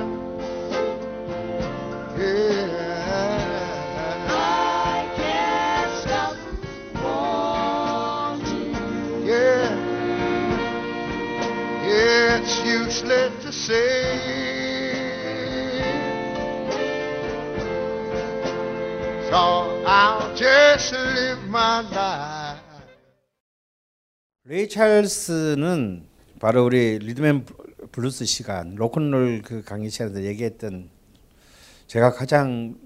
Say. So I'll just live my life. 레이 찰스는 바로 우리 리듬 앤 블루스 시간 로큰롤 그 강의 시간에 얘기했던 제가 가장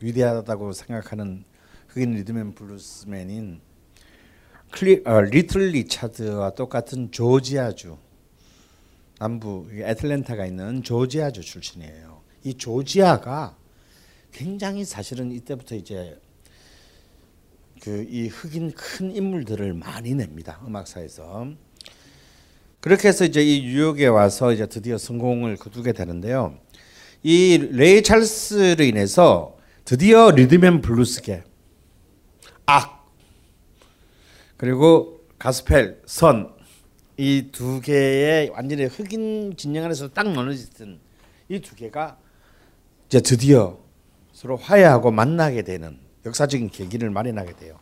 위대하다고 생각하는 흑인 리듬 앤 블루스맨인 클리, 어, 리틀 리차드와 똑같은 조지아주 남부 애틀랜타가 있는 조지아주 출신이에요. 이 조지아가 굉장히 사실은 이때부터 이제 그 이 흑인 큰 인물들을 많이 냅니다 음악사에서 그렇게 해서 이제 이 뉴욕에 와서 이제 드디어 성공을 거두게 되는데요. 이 레이 찰스로 인해서 드디어 리듬앤 블루스계 악 그리고 가스펠 선 이 두 개의 완전히 흑인 진영 안에서 딱 나눠졌던 이 두 개가 이제 드디어 서로 화해하고 만나게 되는 역사적인 계기를 마련하게 돼요.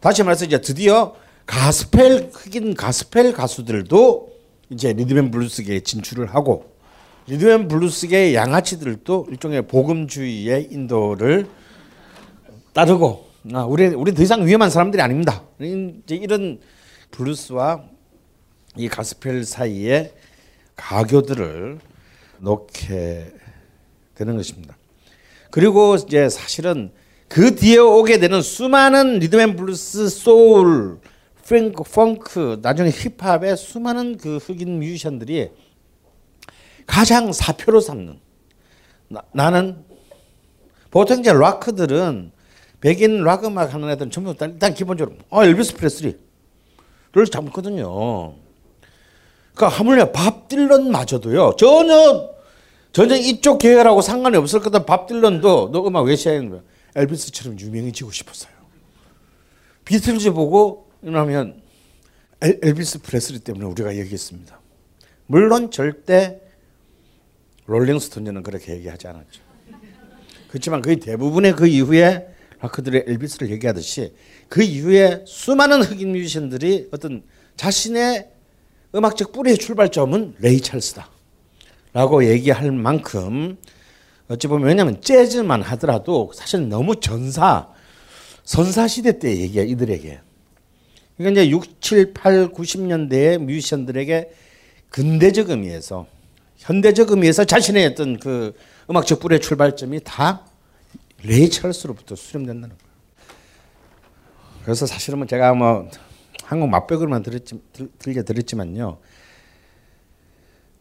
다시 말해서 이제 드디어 가스펠 흑인 가스펠 가수들도 이제 리듬앤 블루스계에 진출을 하고 리듬앤 블루스계의 양아치들도 일종의 복음주의의 인도를 따르고 아, 우리 우리 더 이상 위험한 사람들이 아닙니다. 이제 이런 블루스와 이 가스펠 사이에 가교들을 놓게 되는 것입니다. 그리고 이제 사실은 그 뒤에 오게 되는 수많은 리듬앤 블루스, 소울, 프랭크, 펑크, 나중에 힙합의 수많은 그 흑인 뮤지션들이 가장 사표로 삼는 나, 는 보통 이제 락커들은 백인 락 음악 하는 애들은 전부 다 일단 기본적으로 어 엘비스 프레슬리를 잡거든요. 그러니까 하물며 밥 딜런마저도요 전혀 전혀 이쪽 계열하고 상관이 없을 거다. 밥 딜런도 너 음악 왜 시작하는? 엘비스처럼 유명해지고 싶었어요. 비틀즈 보고 이러면 엘, 엘비스 프레슬리 때문에 우리가 얘기했습니다. 물론 절대 롤링스톤즈는 그렇게 얘기하지 않았죠. 그렇지만 거의 대부분의 그 이후에 락커들의 엘비스를 얘기하듯이 그 이후에 수많은 흑인 뮤지션들이 어떤 자신의 음악적 뿌리의 출발점은 레이 찰스다. 라고 얘기할 만큼 어찌 보면 왜냐하면 재즈만 하더라도 사실 너무 전사 선사 시대 때 얘기야 이들에게. 그러니까 이제 6, 7, 8, 90년대의 뮤지션들에게 근대적 의미에서 현대적 의미에서 자신의 어떤 그 음악적 뿌리의 출발점이 다 레이 찰스로부터 수렴된다는 거예요. 그래서 사실은 뭐 제가 뭐 한 곡 맛뵈기로만 들었지, 들, 들려드렸지만요.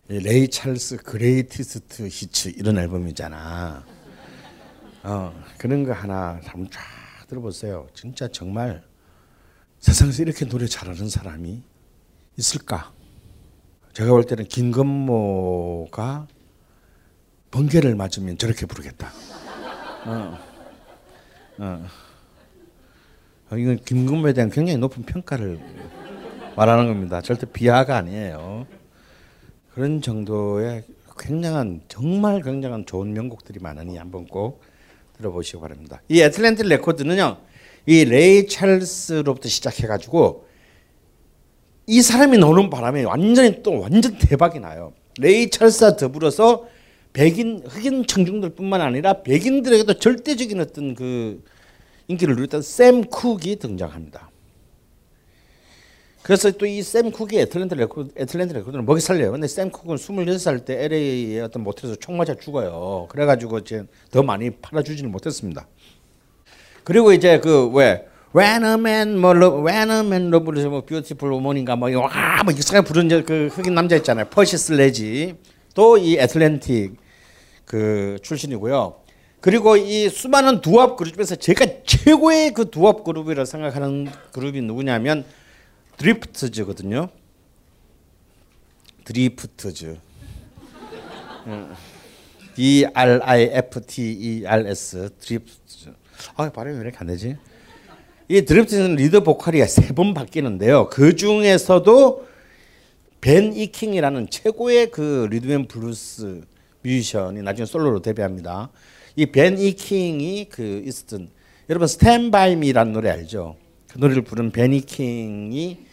레이 찰스 Greatest Hits 이런 앨범이잖아. 어, 그런 거 하나 한번 쫙 들어보세요. 진짜 정말 세상에서 이렇게 노래 잘하는 사람이 있을까? 제가 볼 때는 김건모가 번개를 맞으면 저렇게 부르겠다. 어. 어. 어, 이건 김건모에 대한 굉장히 높은 평가를 말하는 겁니다. 절대 비하가 아니에요. 그런 정도의 굉장한 정말 굉장한 좋은 명곡들이 많으니 한번 꼭 들어보시기 바랍니다. 이 애틀랜틱 레코드는요. 이 레이 찰스로부터 시작해 가지고 이 사람이 나오는 바람에 완전히 또 완전 대박이 나요. 레이 찰스와 더불어서 백인 흑인 청중들뿐만 아니라 백인들에게도 절대적인 어떤 그 인기를 누렸던 샘 쿡이 등장합니다. 그래서 또 이 샘 쿡이 애틀랜틱 레코드, 애틀랜틱 레코드는 먹여 살려요. 근데 샘 쿡은 26살 때 LA의 어떤 모텔에서 총 맞아 죽어요. 그래가지고 이제 더 많이 팔아주지는 못했습니다. 그리고 이제 그 왜, When a man, 뭐, When a man loves 뭐, beautiful woman인가, 뭐, 와, 뭐, 이상하게 부른 그 흑인 남자 있잖아요. 퍼시 슬레지. 또 이 애틀랜틱 그 출신이고요. 그리고 이 수많은 두합 그룹 중에서 제가 최고의 그 두합 그룹이라 생각하는 그룹이 누구냐면 드리프트즈거든요. 드리프트즈. D R I F T E R S 드리프터즈. 아 발음이 왜 이렇게 안 되지? 이 드리프터즈는 리드 보컬이 세 번 바뀌는데요. 그 중에서도 벤 이 킹이라는 최고의 그 리듬앤 블루스 뮤지션이 나중에 솔로로 데뷔합니다. 이 벤 이 킹이 그 있었던 여러분 Stand By Me라는 노래 알죠? 그 노래를 부른 벤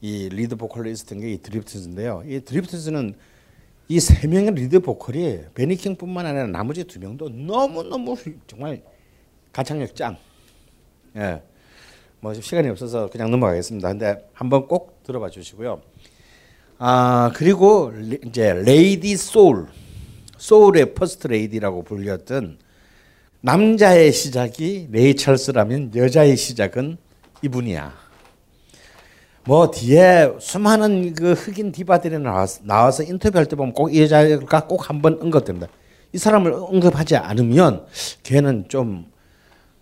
이 킹이 이 리드 있었던 게 이 드리프터즈인데요. 이 드리프터즈는 이 세 명의 리드 보컬이 벤 이 킹뿐만 아니라 나머지 두 명도 너무 너무 정말 가창력 짱. 예. 뭐 시간이 없어서 그냥 넘어가겠습니다. 근데 한번 꼭 들어봐 주시고요. 아 그리고 이제 Lady Soul 소울의 퍼스트 레이디라고 불렸던 남자의 시작이 레이 찰스라면 여자의 시작은 이분이야. 뭐 뒤에 수많은 그 흑인 디바들이 나와서, 나와서 인터뷰할 때 보면 꼭 이 여자가 꼭 한 번 언급됩니다. 이 사람을 언급하지 않으면 걔는 좀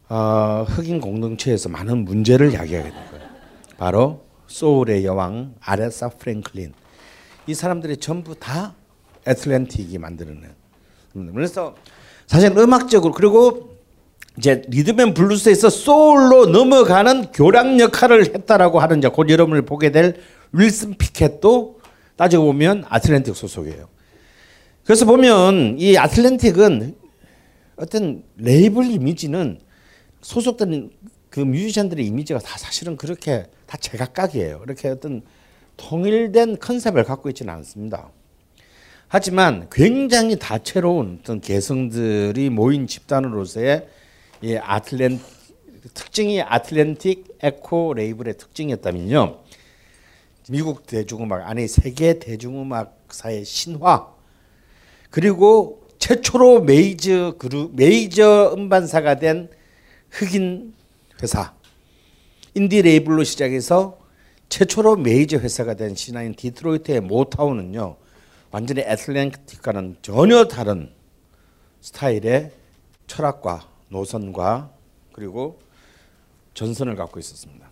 어, 흑인 공동체에서 많은 문제를 야기하게 된 거예요. 바로 소울의 여왕 아레사 프랭클린. 이 사람들이 전부 다 애틀랜틱이 만드는 그래서 사실 음악적으로 그리고 이제 리듬앤 블루스에서 소울로 넘어가는 교량 역할을 했다라고 하는 이제 곧 여러분을 보게 될 윌슨 피켓도 따지고 보면 아틀랜틱 소속이에요. 그래서 보면 이 아틀랜틱은 어떤 레이블 이미지는 소속된 그 뮤지션들의 이미지가 다 사실은 그렇게 다 제각각이에요. 이렇게 어떤 통일된 컨셉을 갖고 있지는 않습니다. 하지만 굉장히 다채로운 어떤 개성들이 모인 집단으로서의 이 아틀랜 특징이 애틀랜틱 에코 레이블의 특징이었다면요. 미국 대중음악 아니 세계 대중음악사의 신화 그리고 최초로 메이저 그룹 메이저 음반사가 된 흑인 회사 인디 레이블로 시작해서 최초로 메이저 회사가 된 신화인 디트로이트의 모타운은요 완전히 애틀랜틱과는 전혀 다른 스타일의 철학과 노선과 그리고 전선을 갖고 있었습니다.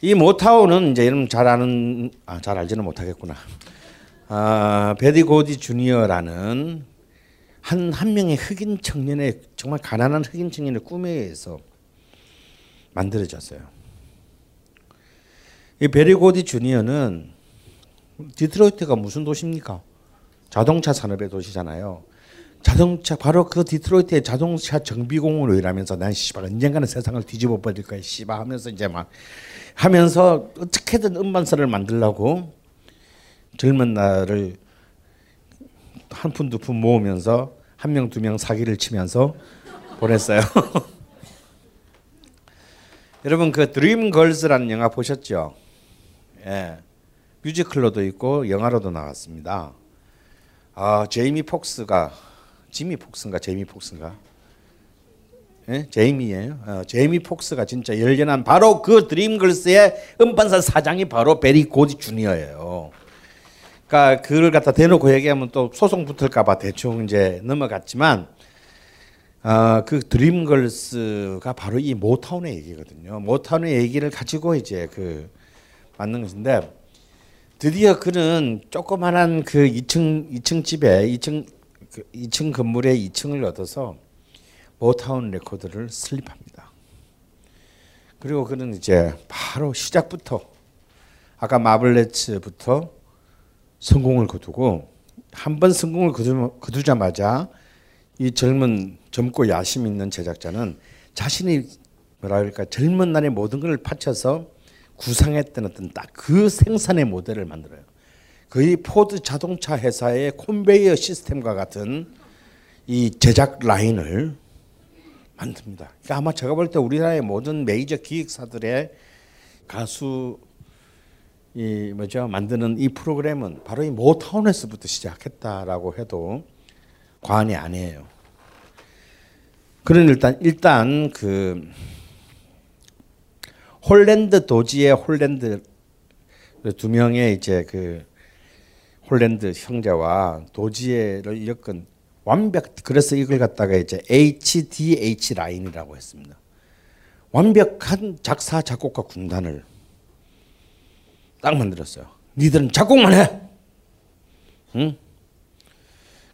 이 모타운은 이제 여러분 잘 아는 아, 잘 알지는 못하겠구나. 아, 베디 고디 주니어라는 한 한 명의 흑인 청년의 정말 가난한 흑인 청년의 꿈에 의해서 만들어졌어요. 이 베리 고디 주니어는 디트로이트가 무슨 도시입니까? 자동차 산업의 도시잖아요. 자동차 바로 그 디트로이트의 자동차 정비공으로 일하면서 난 씨발 언젠가는 세상을 뒤집어 버릴 거야 씨발 하면서 이제 막 하면서 어떻게든 음반사를 만들려고 젊은 날을 한푼 두 푼 모으면서 한 명 두 명 사기를 치면서 보냈어요. *laughs* 여러분 그 드림 걸즈라는 영화 보셨죠? 예. 뮤지컬로도 있고 영화로도 나왔습니다. 아, 제이미 폭스가 지미 폭스인가 제이미 폭스인가? 예? 제이미예요. 어, 제이미 폭스가 진짜 열연한 바로 그 드림걸스의 음반사 사장이 바로 베리 고디 주니어예요. 그러니까 그걸 갖다 대놓고 얘기하면 또 소송 붙을까봐 대충 이제 넘어갔지만 어, 그 드림걸스가 바로 이 모타운의 얘기거든요. 모타운의 얘기를 가지고 이제 그 만든 것인데 드디어 그는 조그만한 그 2층 2층 집에 2층 그 2층 건물에 2층을 얻어서 모타운 레코드를 설립합니다. 그리고 그는 이제 바로 시작부터 아까 마블레츠부터 성공을 거두고 한 번 성공을 거두, 자마자 이 젊은 젊고 야심 있는 제작자는 자신이 그럴까 젊은 날의 모든 걸 바쳐서 구상했던 어떤 딱 그 생산의 모델을 만들어요. 거의 포드 자동차 회사의 컨베이어 시스템과 같은 이 제작 라인을 만듭니다. 그러니까 아마 제가 볼 때 우리나라의 모든 메이저 기획사들의 가수 이 뭐죠 만드는 이 프로그램은 바로 이 모타운에서부터 시작했다라고 해도 과언이 아니에요. 그런 일단 일단 그 홀랜드 도지어 홀랜드 두 명의 이제 그 홀랜드 형제와 도지어를 엮은 완벽 그래서 이걸 갖다가 이제 HDH 라인이라고 했습니다. 완벽한 작사 작곡가 군단을 딱 만들었어요. 니들은 작곡만 해. 응?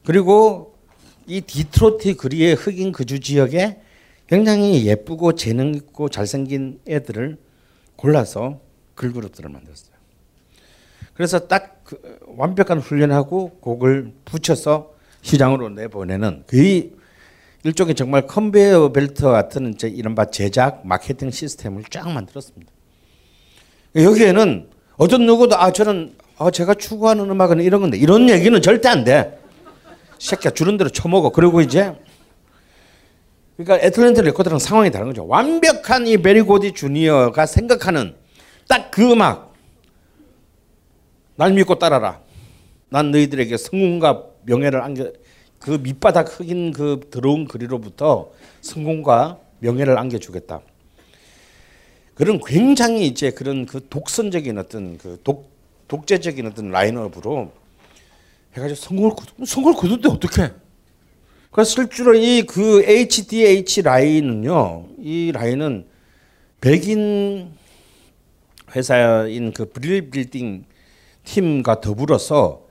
그리고 이 디트로트 거리의 흑인 거주 지역에 굉장히 예쁘고 재능 있고 잘생긴 애들을 골라서 걸그룹들을 만들었어요. 그래서 딱 그 완벽한 훈련하고 곡을 붙여서 시장으로 내보내는 거의 일종의 정말 컨베이어 벨트 같은 이제 이른바 제작 마케팅 시스템을 쫙 만들었습니다. 여기에는 어떤 누구도 아 저는 아 제가 추구하는 음악은 이런 건데 이런 얘기는 절대 안 돼. 새끼야 주는 대로 쳐먹어. 그리고 이제 그러니까 애틀랜틱 레코드랑 상황이 다른 거죠. 완벽한 이 베리 고디 주니어가 생각하는 딱 그 음악. 날 믿고 따라라. 난 너희들에게 성공과 명예를 안겨 그 밑바닥 흑인 그 더러운 거리로부터 성공과 명예를 안겨주겠다. 그런 굉장히 이제 그런 그 독선적인 어떤 그 독, 독재적인 어떤 라인업으로 해가지고 성공을 성공을 거두는데 어떻게? 그래서 실제로 이 그 HDH 라인은요, 이 라인은 백인 회사인 그 브릴 빌딩 팀과 더불어서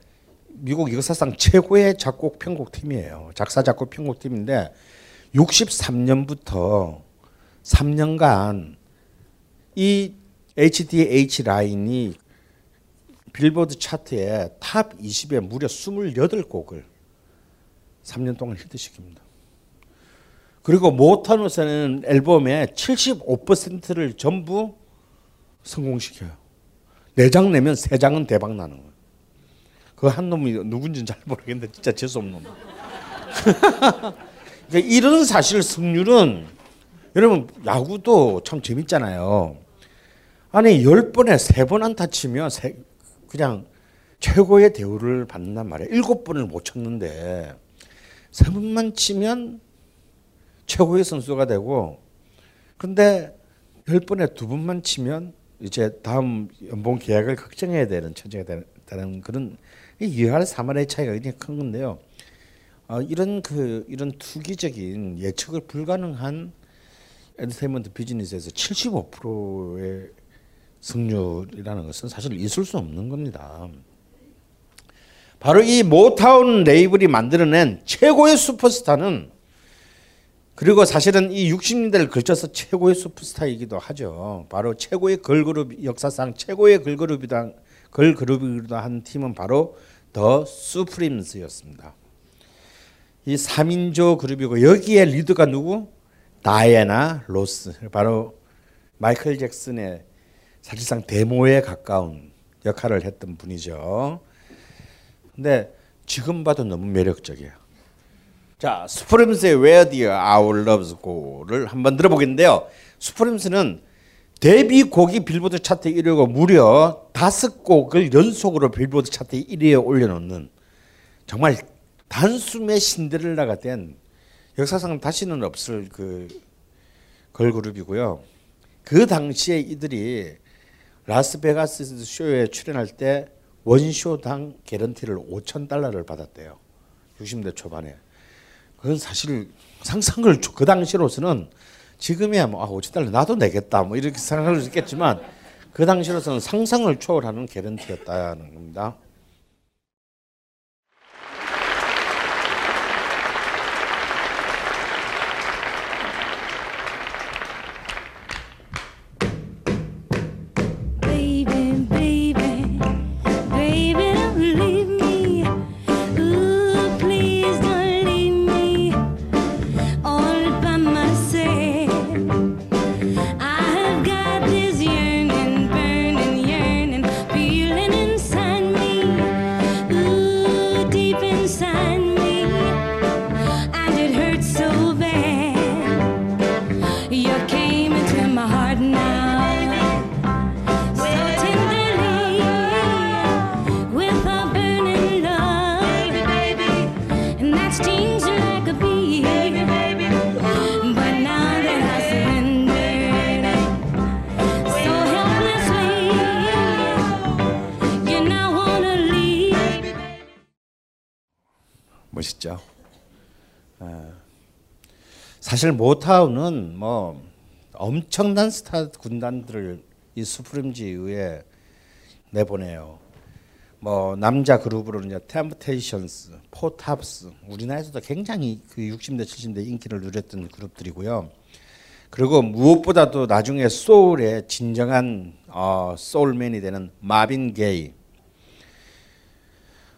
미국 역사상 최고의 작곡 편곡 팀이에요. 작사 작곡 편곡 팀인데 63년부터 3년간 이 HDH 라인이 빌보드 차트에 탑 20에 무려 28곡을 3년 동안 히트시킵니다. 그리고 모타운은 앨범의 75%를 전부 성공시켜요. 네장 내면 세 장은 대박 나는 거예요. 그 한 놈이 누군지는 잘 모르겠는데 진짜 재수 없는 놈. *laughs* 그러니까 이런 사실 승률은 여러분 야구도 참 재밌잖아요. 아니 열 번에 세번 안타 치면 세, 그냥 최고의 대우를 받는단 말이에요. 일곱 번을 못 쳤는데 세 번만 치면 최고의 선수가 되고 근데 열 번에 두 번만 치면 이제 다음 연봉 계약을 걱정해야 되는 처지가 되는 그런 이할 사말의 차이가 굉장히 큰 건데요. 어, 이런 그 이런 투기적인 예측을 불가능한 엔터테인먼트 비즈니스에서 75%의 승률이라는 것은 사실 있을 수 없는 겁니다. 바로 이 모타운 레이블이 만들어낸 최고의 슈퍼스타는 그리고 사실은 이 60년대를 걸쳐서 최고의 슈퍼스타이기도 하죠. 바로 최고의 걸그룹 역사상 최고의 걸그룹이다 걸그룹이기도 한 팀은 바로 더 수프림스였습니다. 이 3인조 그룹이고 여기에 리더가 누구? 다이애나 로스. 바로 마이클 잭슨의 사실상 데모에 가까운 역할을 했던 분이죠. 근데 지금 봐도 너무 매력적이에요. 자, 스프림스의 Where Did Our Loves Go를 한번 들어보겠는데요. 스프림스는 데뷔 곡이 빌보드 차트 1위고 무려 다섯 곡을 연속으로 빌보드 차트 1위에 올려놓는 정말 단숨에 신데렐라가 된 역사상 다시는 없을 그 걸그룹이고요. 그 당시에 이들이 라스베가스 쇼에 출연할 때 원쇼당 개런티를 5천 달러를 받았대요. 60대 초반에. 그건 사실 상상을 그 당시로서는 지금이야 뭐 아, 5천 달러 나도 내겠다 뭐 이렇게 생각할 수 있겠지만 그 당시로서는 상상을 초월하는 개런티였다는 겁니다. 사실 모타운은 뭐 엄청난 스타 군단들을 이 수프림즈 이후에 내보내요. 뭐 남자 그룹으로는 이제 템프테이션스, 포탑스, 우리나라에서도 굉장히 그 60대 70대 인기를 누렸던 그룹들이고요. 그리고 무엇보다도 나중에 소울의 진정한 어, soul man이 되는 마빈 게이.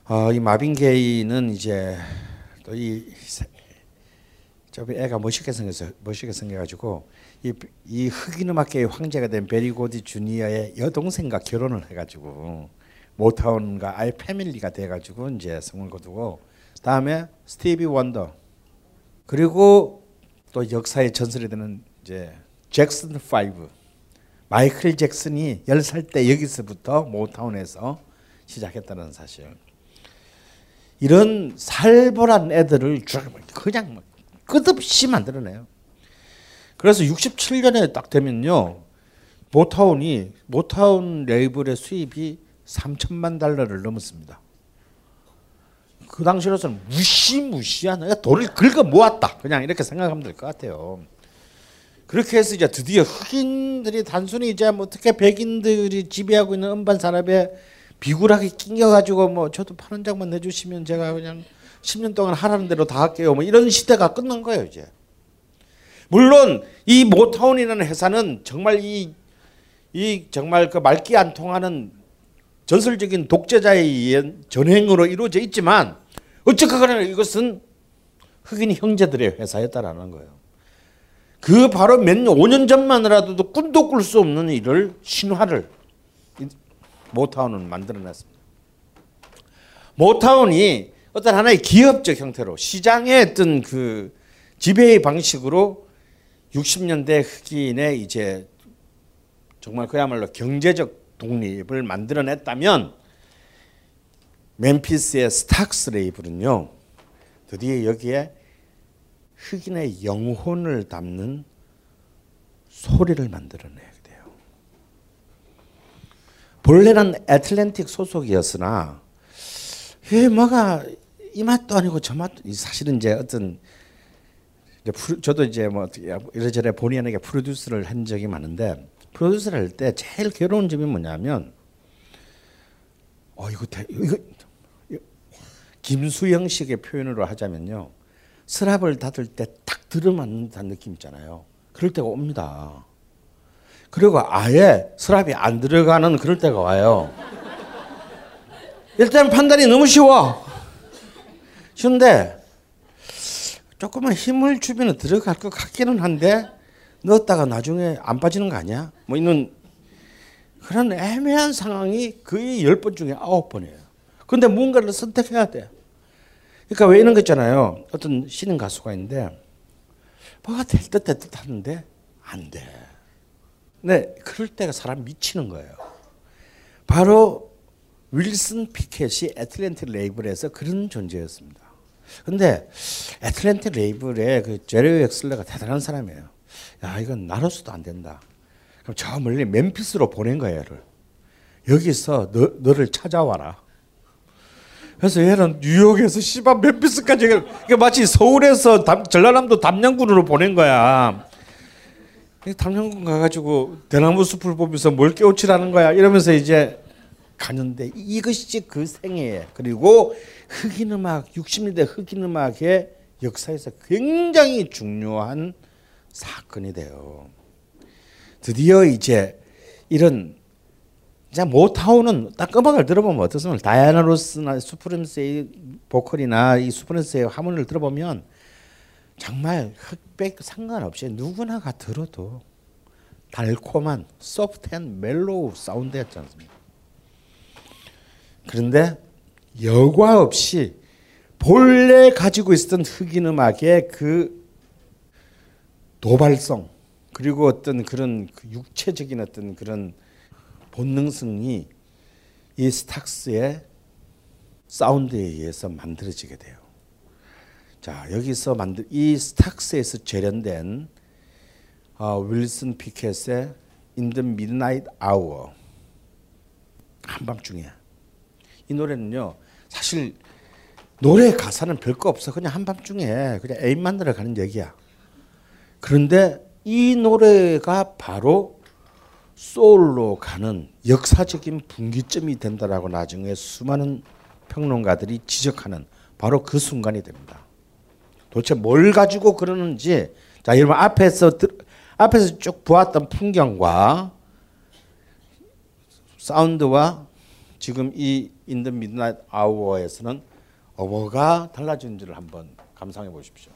어, 이 마빈 게이는 이제 또 이 저 애가 멋있게 생겨서 멋있게 생겨가지고 이, 이 흑인 음악계의 황제가 된 베리 고디 주니어의 여동생과 결혼을 해가지고 모타운과 아예 패밀리가 돼가지고 이제 성을 거두고 다음에 스티비 원더 그리고 또 역사의 전설이 되는 이제 잭슨 5 마이클 잭슨이 10살 때 여기서부터 모타운에서 시작했다는 사실. 이런 살벌한 애들을 쭉 그냥 막 끝없이 만들어내요. 그래서 67년에 딱 되면요. 모타운이 모타운 레이블의 수입이 3천만 달러를 넘었습니다. 그 당시로서는 무시무시한 내가 돈을 긁어 모았다. 그냥 이렇게 생각하면 될 것 같아요. 그렇게 해서 이제 드디어 흑인들이 단순히 이제 뭐 어떻게 백인들이 지배하고 있는 음반 산업에 비굴하게 낑겨 가지고 뭐 저도 파는 장만 내주시면 제가 그냥 10년 동안 하라는 대로 다 할게요. 뭐 이런 시대가 끝난 거예요 이제. 물론 이 모타운이라는 회사는 정말 이, 이 정말 그 말기 안 통하는 전설적인 독재자에 의한 전횡으로 이루어져 있지만 어쨌거나 이것은 흑인 형제들의 회사였다라는 거예요. 그 바로 몇 년, 5년 전만이라도 꿈도 꿀 수 없는 일을 신화를 이 모타운은 만들어냈습니다. 모타운이 어떤 하나의 기업적 형태로 시장의 어떤 그 지배의 방식으로 60년대 흑인의 이제 정말 그야말로 경제적 독립을 만들어냈다면 멤피스의 스택스 레이블은요 드디어 여기에 흑인의 영혼을 담는 소리를 만들어내게 돼요. 본래는 애틀랜틱 소속이었으나 왜 뭐가 이 맛도 아니고 저 맛도 사실은 이제 어떤 이제 저도 이제 뭐 이래저래 본의 아니게 프로듀스를 한 적이 많은데 프로듀스를 할 때 제일 괴로운 점이 뭐냐면 어 이거 대, 이거 김수영식의 표현으로 하자면요 스랍을 닫을 때 딱 들어맞는다는 느낌 있잖아요. 그럴 때가 옵니다. 그리고 아예 스랍이 안 들어가는 그럴 때가 와요. 일단 판단이 너무 쉬워. 쉬운데 조금만 힘을 주면 들어갈 것 같기는 한데 넣었다가 나중에 안 빠지는 거 아니야? 뭐 있는 그런 애매한 상황이 거의 열 번 중에 아홉 번이에요. 근데 뭔가를 선택해야 돼. 그러니까 왜 이런 거 있잖아요. 어떤 신인 가수가 있는데 뭐가 될 듯 될 듯 하는데 안 돼. 네, 그럴 때가 사람 미치는 거예요. 바로 윌슨 피켓이 애틀랜틱 레이블에서 그런 존재였습니다. 근데 애틀랜틱 레이블의 그 제레 엑슬러가 대단한 사람이에요. 야, 이건 나로서도 안 된다. 그럼 저 멀리 멤피스로 보낸 거예요, 얘를. 여기서 너, 너를 찾아와라. 그래서 얘는 뉴욕에서 씨발 멤피스까지 그러니까 마치 서울에서 담, 전라남도 담양군으로 보낸 거야. 담양군 가가지고 대나무 숲을 보면서 뭘 깨우치라는 거야. 이러면서 이제 가는데 이것이 그 생애 그리고 흑인 음악 60년대 흑인 음악의 역사에서 굉장히 중요한 사건이 돼요. 드디어 이제 이런 자 모타운은 딱 음악을 들어보면 어떻습니까? 다이아나 로스나 수프림스의 보컬이나 이 수프림스의 하모니를 들어보면 정말 흑백 상관없이 누구나가 들어도 달콤한 소프트한 멜로우 사운드였지 않습니까? 그런데 여과 없이 본래 가지고 있었던 흑인 음악의 그 도발성 그리고 어떤 그런 그 육체적인 어떤 그런 본능성이 이 스탁스의 사운드에 의해서 만들어지게 돼요. 자 여기서 만들 이 스탁스에서 재련된 어, 윌슨 피켓의 In the Midnight 한밤중에 이 노래는요 사실 노래 가사는 별거 없어 그냥 한밤중에 그냥 애인 만나러 가는 얘기야. 그런데 이 노래가 바로 소울로 가는 역사적인 분기점이 된다라고 나중에 수많은 평론가들이 지적하는 바로 그 순간이 됩니다. 도대체 뭘 가지고 그러는지 자 여러분 앞에서 앞에서 쭉 보았던 풍경과 사운드와 지금 이 In the Midnight Hour에서는 뭐가 달라진지를 한번 감상해 보십시오.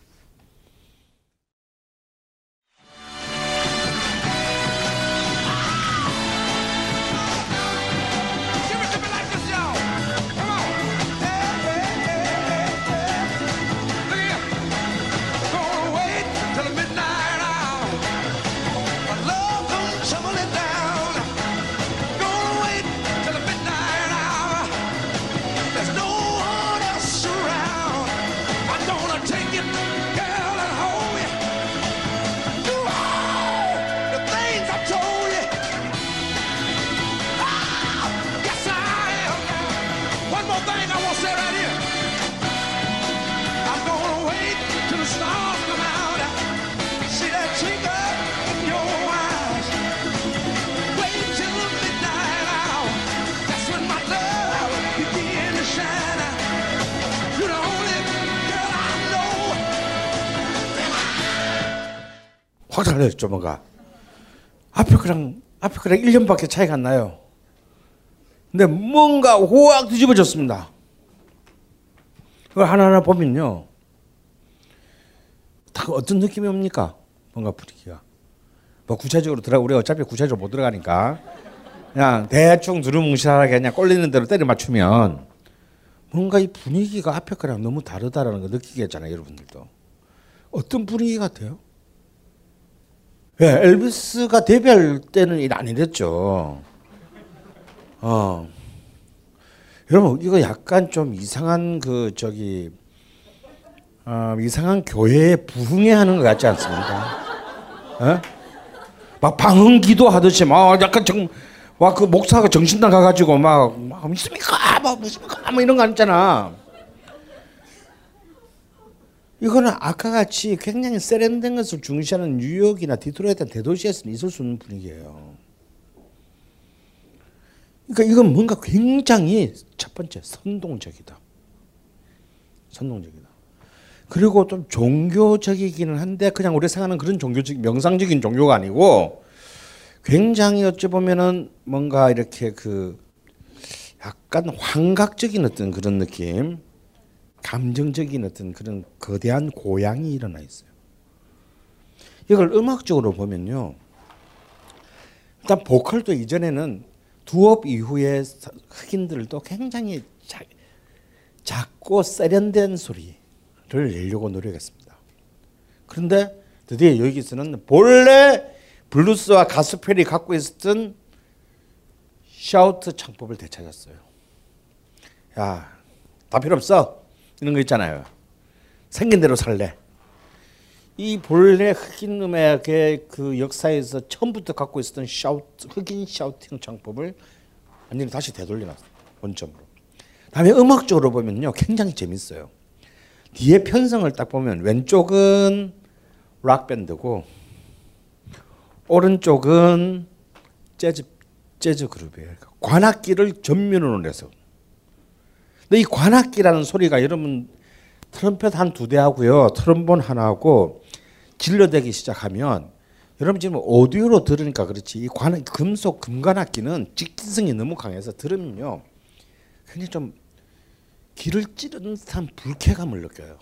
확 달라졌죠 뭔가. 앞에 거랑 앞에 거랑 1년밖에 차이가 안 나요. 근데 뭔가 호악 뒤집어졌습니다. 그걸 하나하나 보면요. 다 어떤 느낌이 옵니까? 뭔가 분위기가. 뭐 구체적으로 들어 우리 어차피 구체적으로 못 들어가니까 그냥 대충 두루뭉실하게 그냥 꼴리는 대로 때려 맞추면 뭔가 이 분위기가 앞에 거랑 너무 다르다라는 거 느끼겠잖아요, 여러분들도. 어떤 분위기 같아요? 예, 엘비스가 데뷔할 때는 일안 이랬죠. 어. 여러분 이거 약간 좀 이상한 그 저기 어, 이상한 교회에 부흥회 하는 것 같지 않습니까? 예? 막 방언 기도 하듯이 막 약간 정막그 목사가 정신당 가가지고 막, 막 믿습니까? 막 믿습니까? 뭐 이런 거 있잖아. 이거는 아까 같이 굉장히 세련된 것을 중시하는 뉴욕이나 디트로이트 대도시에서는 있을 수 없는 분위기예요. 그러니까 이건 뭔가 굉장히 첫 번째 선동적이다. 선동적이다. 그리고 좀 종교적이기는 한데 그냥 우리 생각하는 그런 종교적 명상적인 종교가 아니고 굉장히 어찌 보면은 뭔가 이렇게 그 약간 환각적인 어떤 그런 느낌, 감정적인 어떤 그런 거대한 고양이 일어나 있어요. 이걸 음악적으로 보면요. 일단 보컬도 이전에는 doo-wop 이후에 흑인들도 굉장히 자, 작고 세련된 소리를 내려고 노력했습니다. 그런데 드디어 여기서는 본래 블루스와 가스펠이 갖고 있었던 shout 창법을 되찾았어요. 야, 다 필요 없어. 이런 거 있잖아요. 생긴 대로 살래. 이 본래 흑인 음악의 그 역사에서 처음부터 갖고 있었던 샤우트, 흑인 샤우팅 창법을 완전히 다시 되돌려놨어요. 원점으로. 다음에 음악적으로 보면요. 굉장히 재밌어요. 뒤에 편성을 딱 보면 왼쪽은 락 밴드고 오른쪽은 재즈 재즈 그룹이에요. 관악기를 전면으로 내서. 근데 이 관악기라는 소리가 여러분 트럼펫 한 두 대 하고요. 트럼본 하나 하고 질러대기 시작하면 여러분 지금 오디오로 들으니까 그렇지 이 관, 금속 금관악기는 직진성이 너무 강해서 들으면요 굉장히 좀 귀를 찌르는 듯한 불쾌감을 느껴요.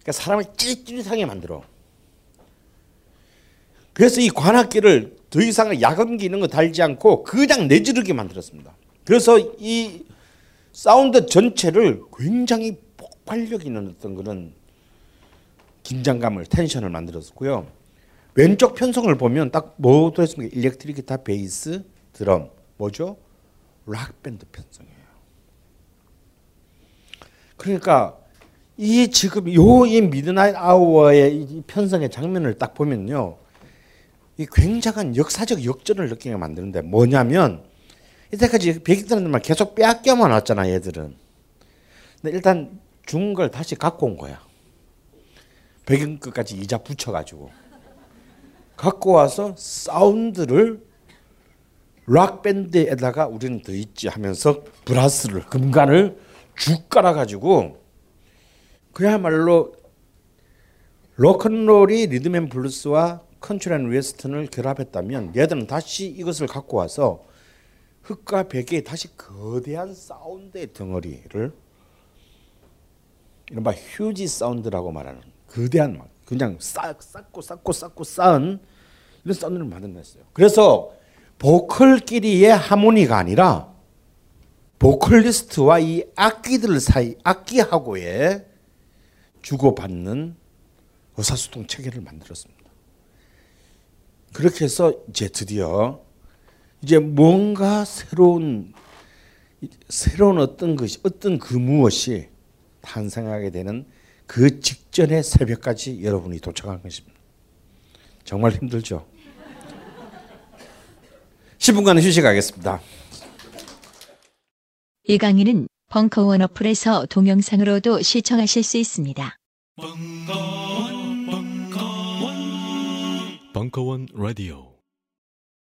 그러니까 사람을 찌릿찌릿하게 만들어. 그래서 이 관악기를 더 이상 약음기 이런 거 달지 않고 그냥 내지르게 만들었습니다. 그래서 이 사운드 전체를 굉장히 폭발력 있는 어떤 그런 긴장감을 tension을 만들었고요. 왼쪽 편성을 보면 딱 뭐도 했습니까? 일렉트릭 기타, 베이스, 드럼 뭐죠? 락 밴드 편성이에요. 그러니까 이 지금 요이 Midnight Hour의 이 편성의 장면을 딱 보면요. 이 굉장한 역사적 역전을 느끼게 만드는데 뭐냐면 이때까지 백인들만 계속 빼앗겨만 왔잖아 얘들은. 근데 일단 준걸 다시 갖고 온 거야. 백인 끝까지 이자 붙여가지고 갖고 와서 사운드를 락 밴드에다가 우리는 더 있지 하면서 브라스를 금관을 쭉 깔아가지고 그야말로 로큰롤이 리듬 앤 블루스와 컨트리 앤 웨스턴을 결합했다면 얘들은 다시 이것을 갖고 와서 흑과 백의 다시 거대한 사운드의 덩어리를 이른바 huge sound라고 말하는 거대한 그냥 쌓, 쌓고 쌓고 쌓고 쌓은 이런 사운드를 만들어냈어요. 그래서 보컬끼리의 하모니가 아니라 보컬리스트와 이 악기들 사이 악기하고의 주고받는 의사소통 체계를 만들었습니다. 그렇게 해서 이제 드디어 이제 뭔가 새로운 새로운 어떤 것이 어떤 그 무엇이 탄생하게 되는 그 직전의 새벽까지 여러분이 도착한 것입니다. 정말 힘들죠. *laughs* 10분간 휴식하겠습니다. 이 강의는 벙커원 어플에서 동영상으로도 시청하실 수 있습니다. 벙커원 라디오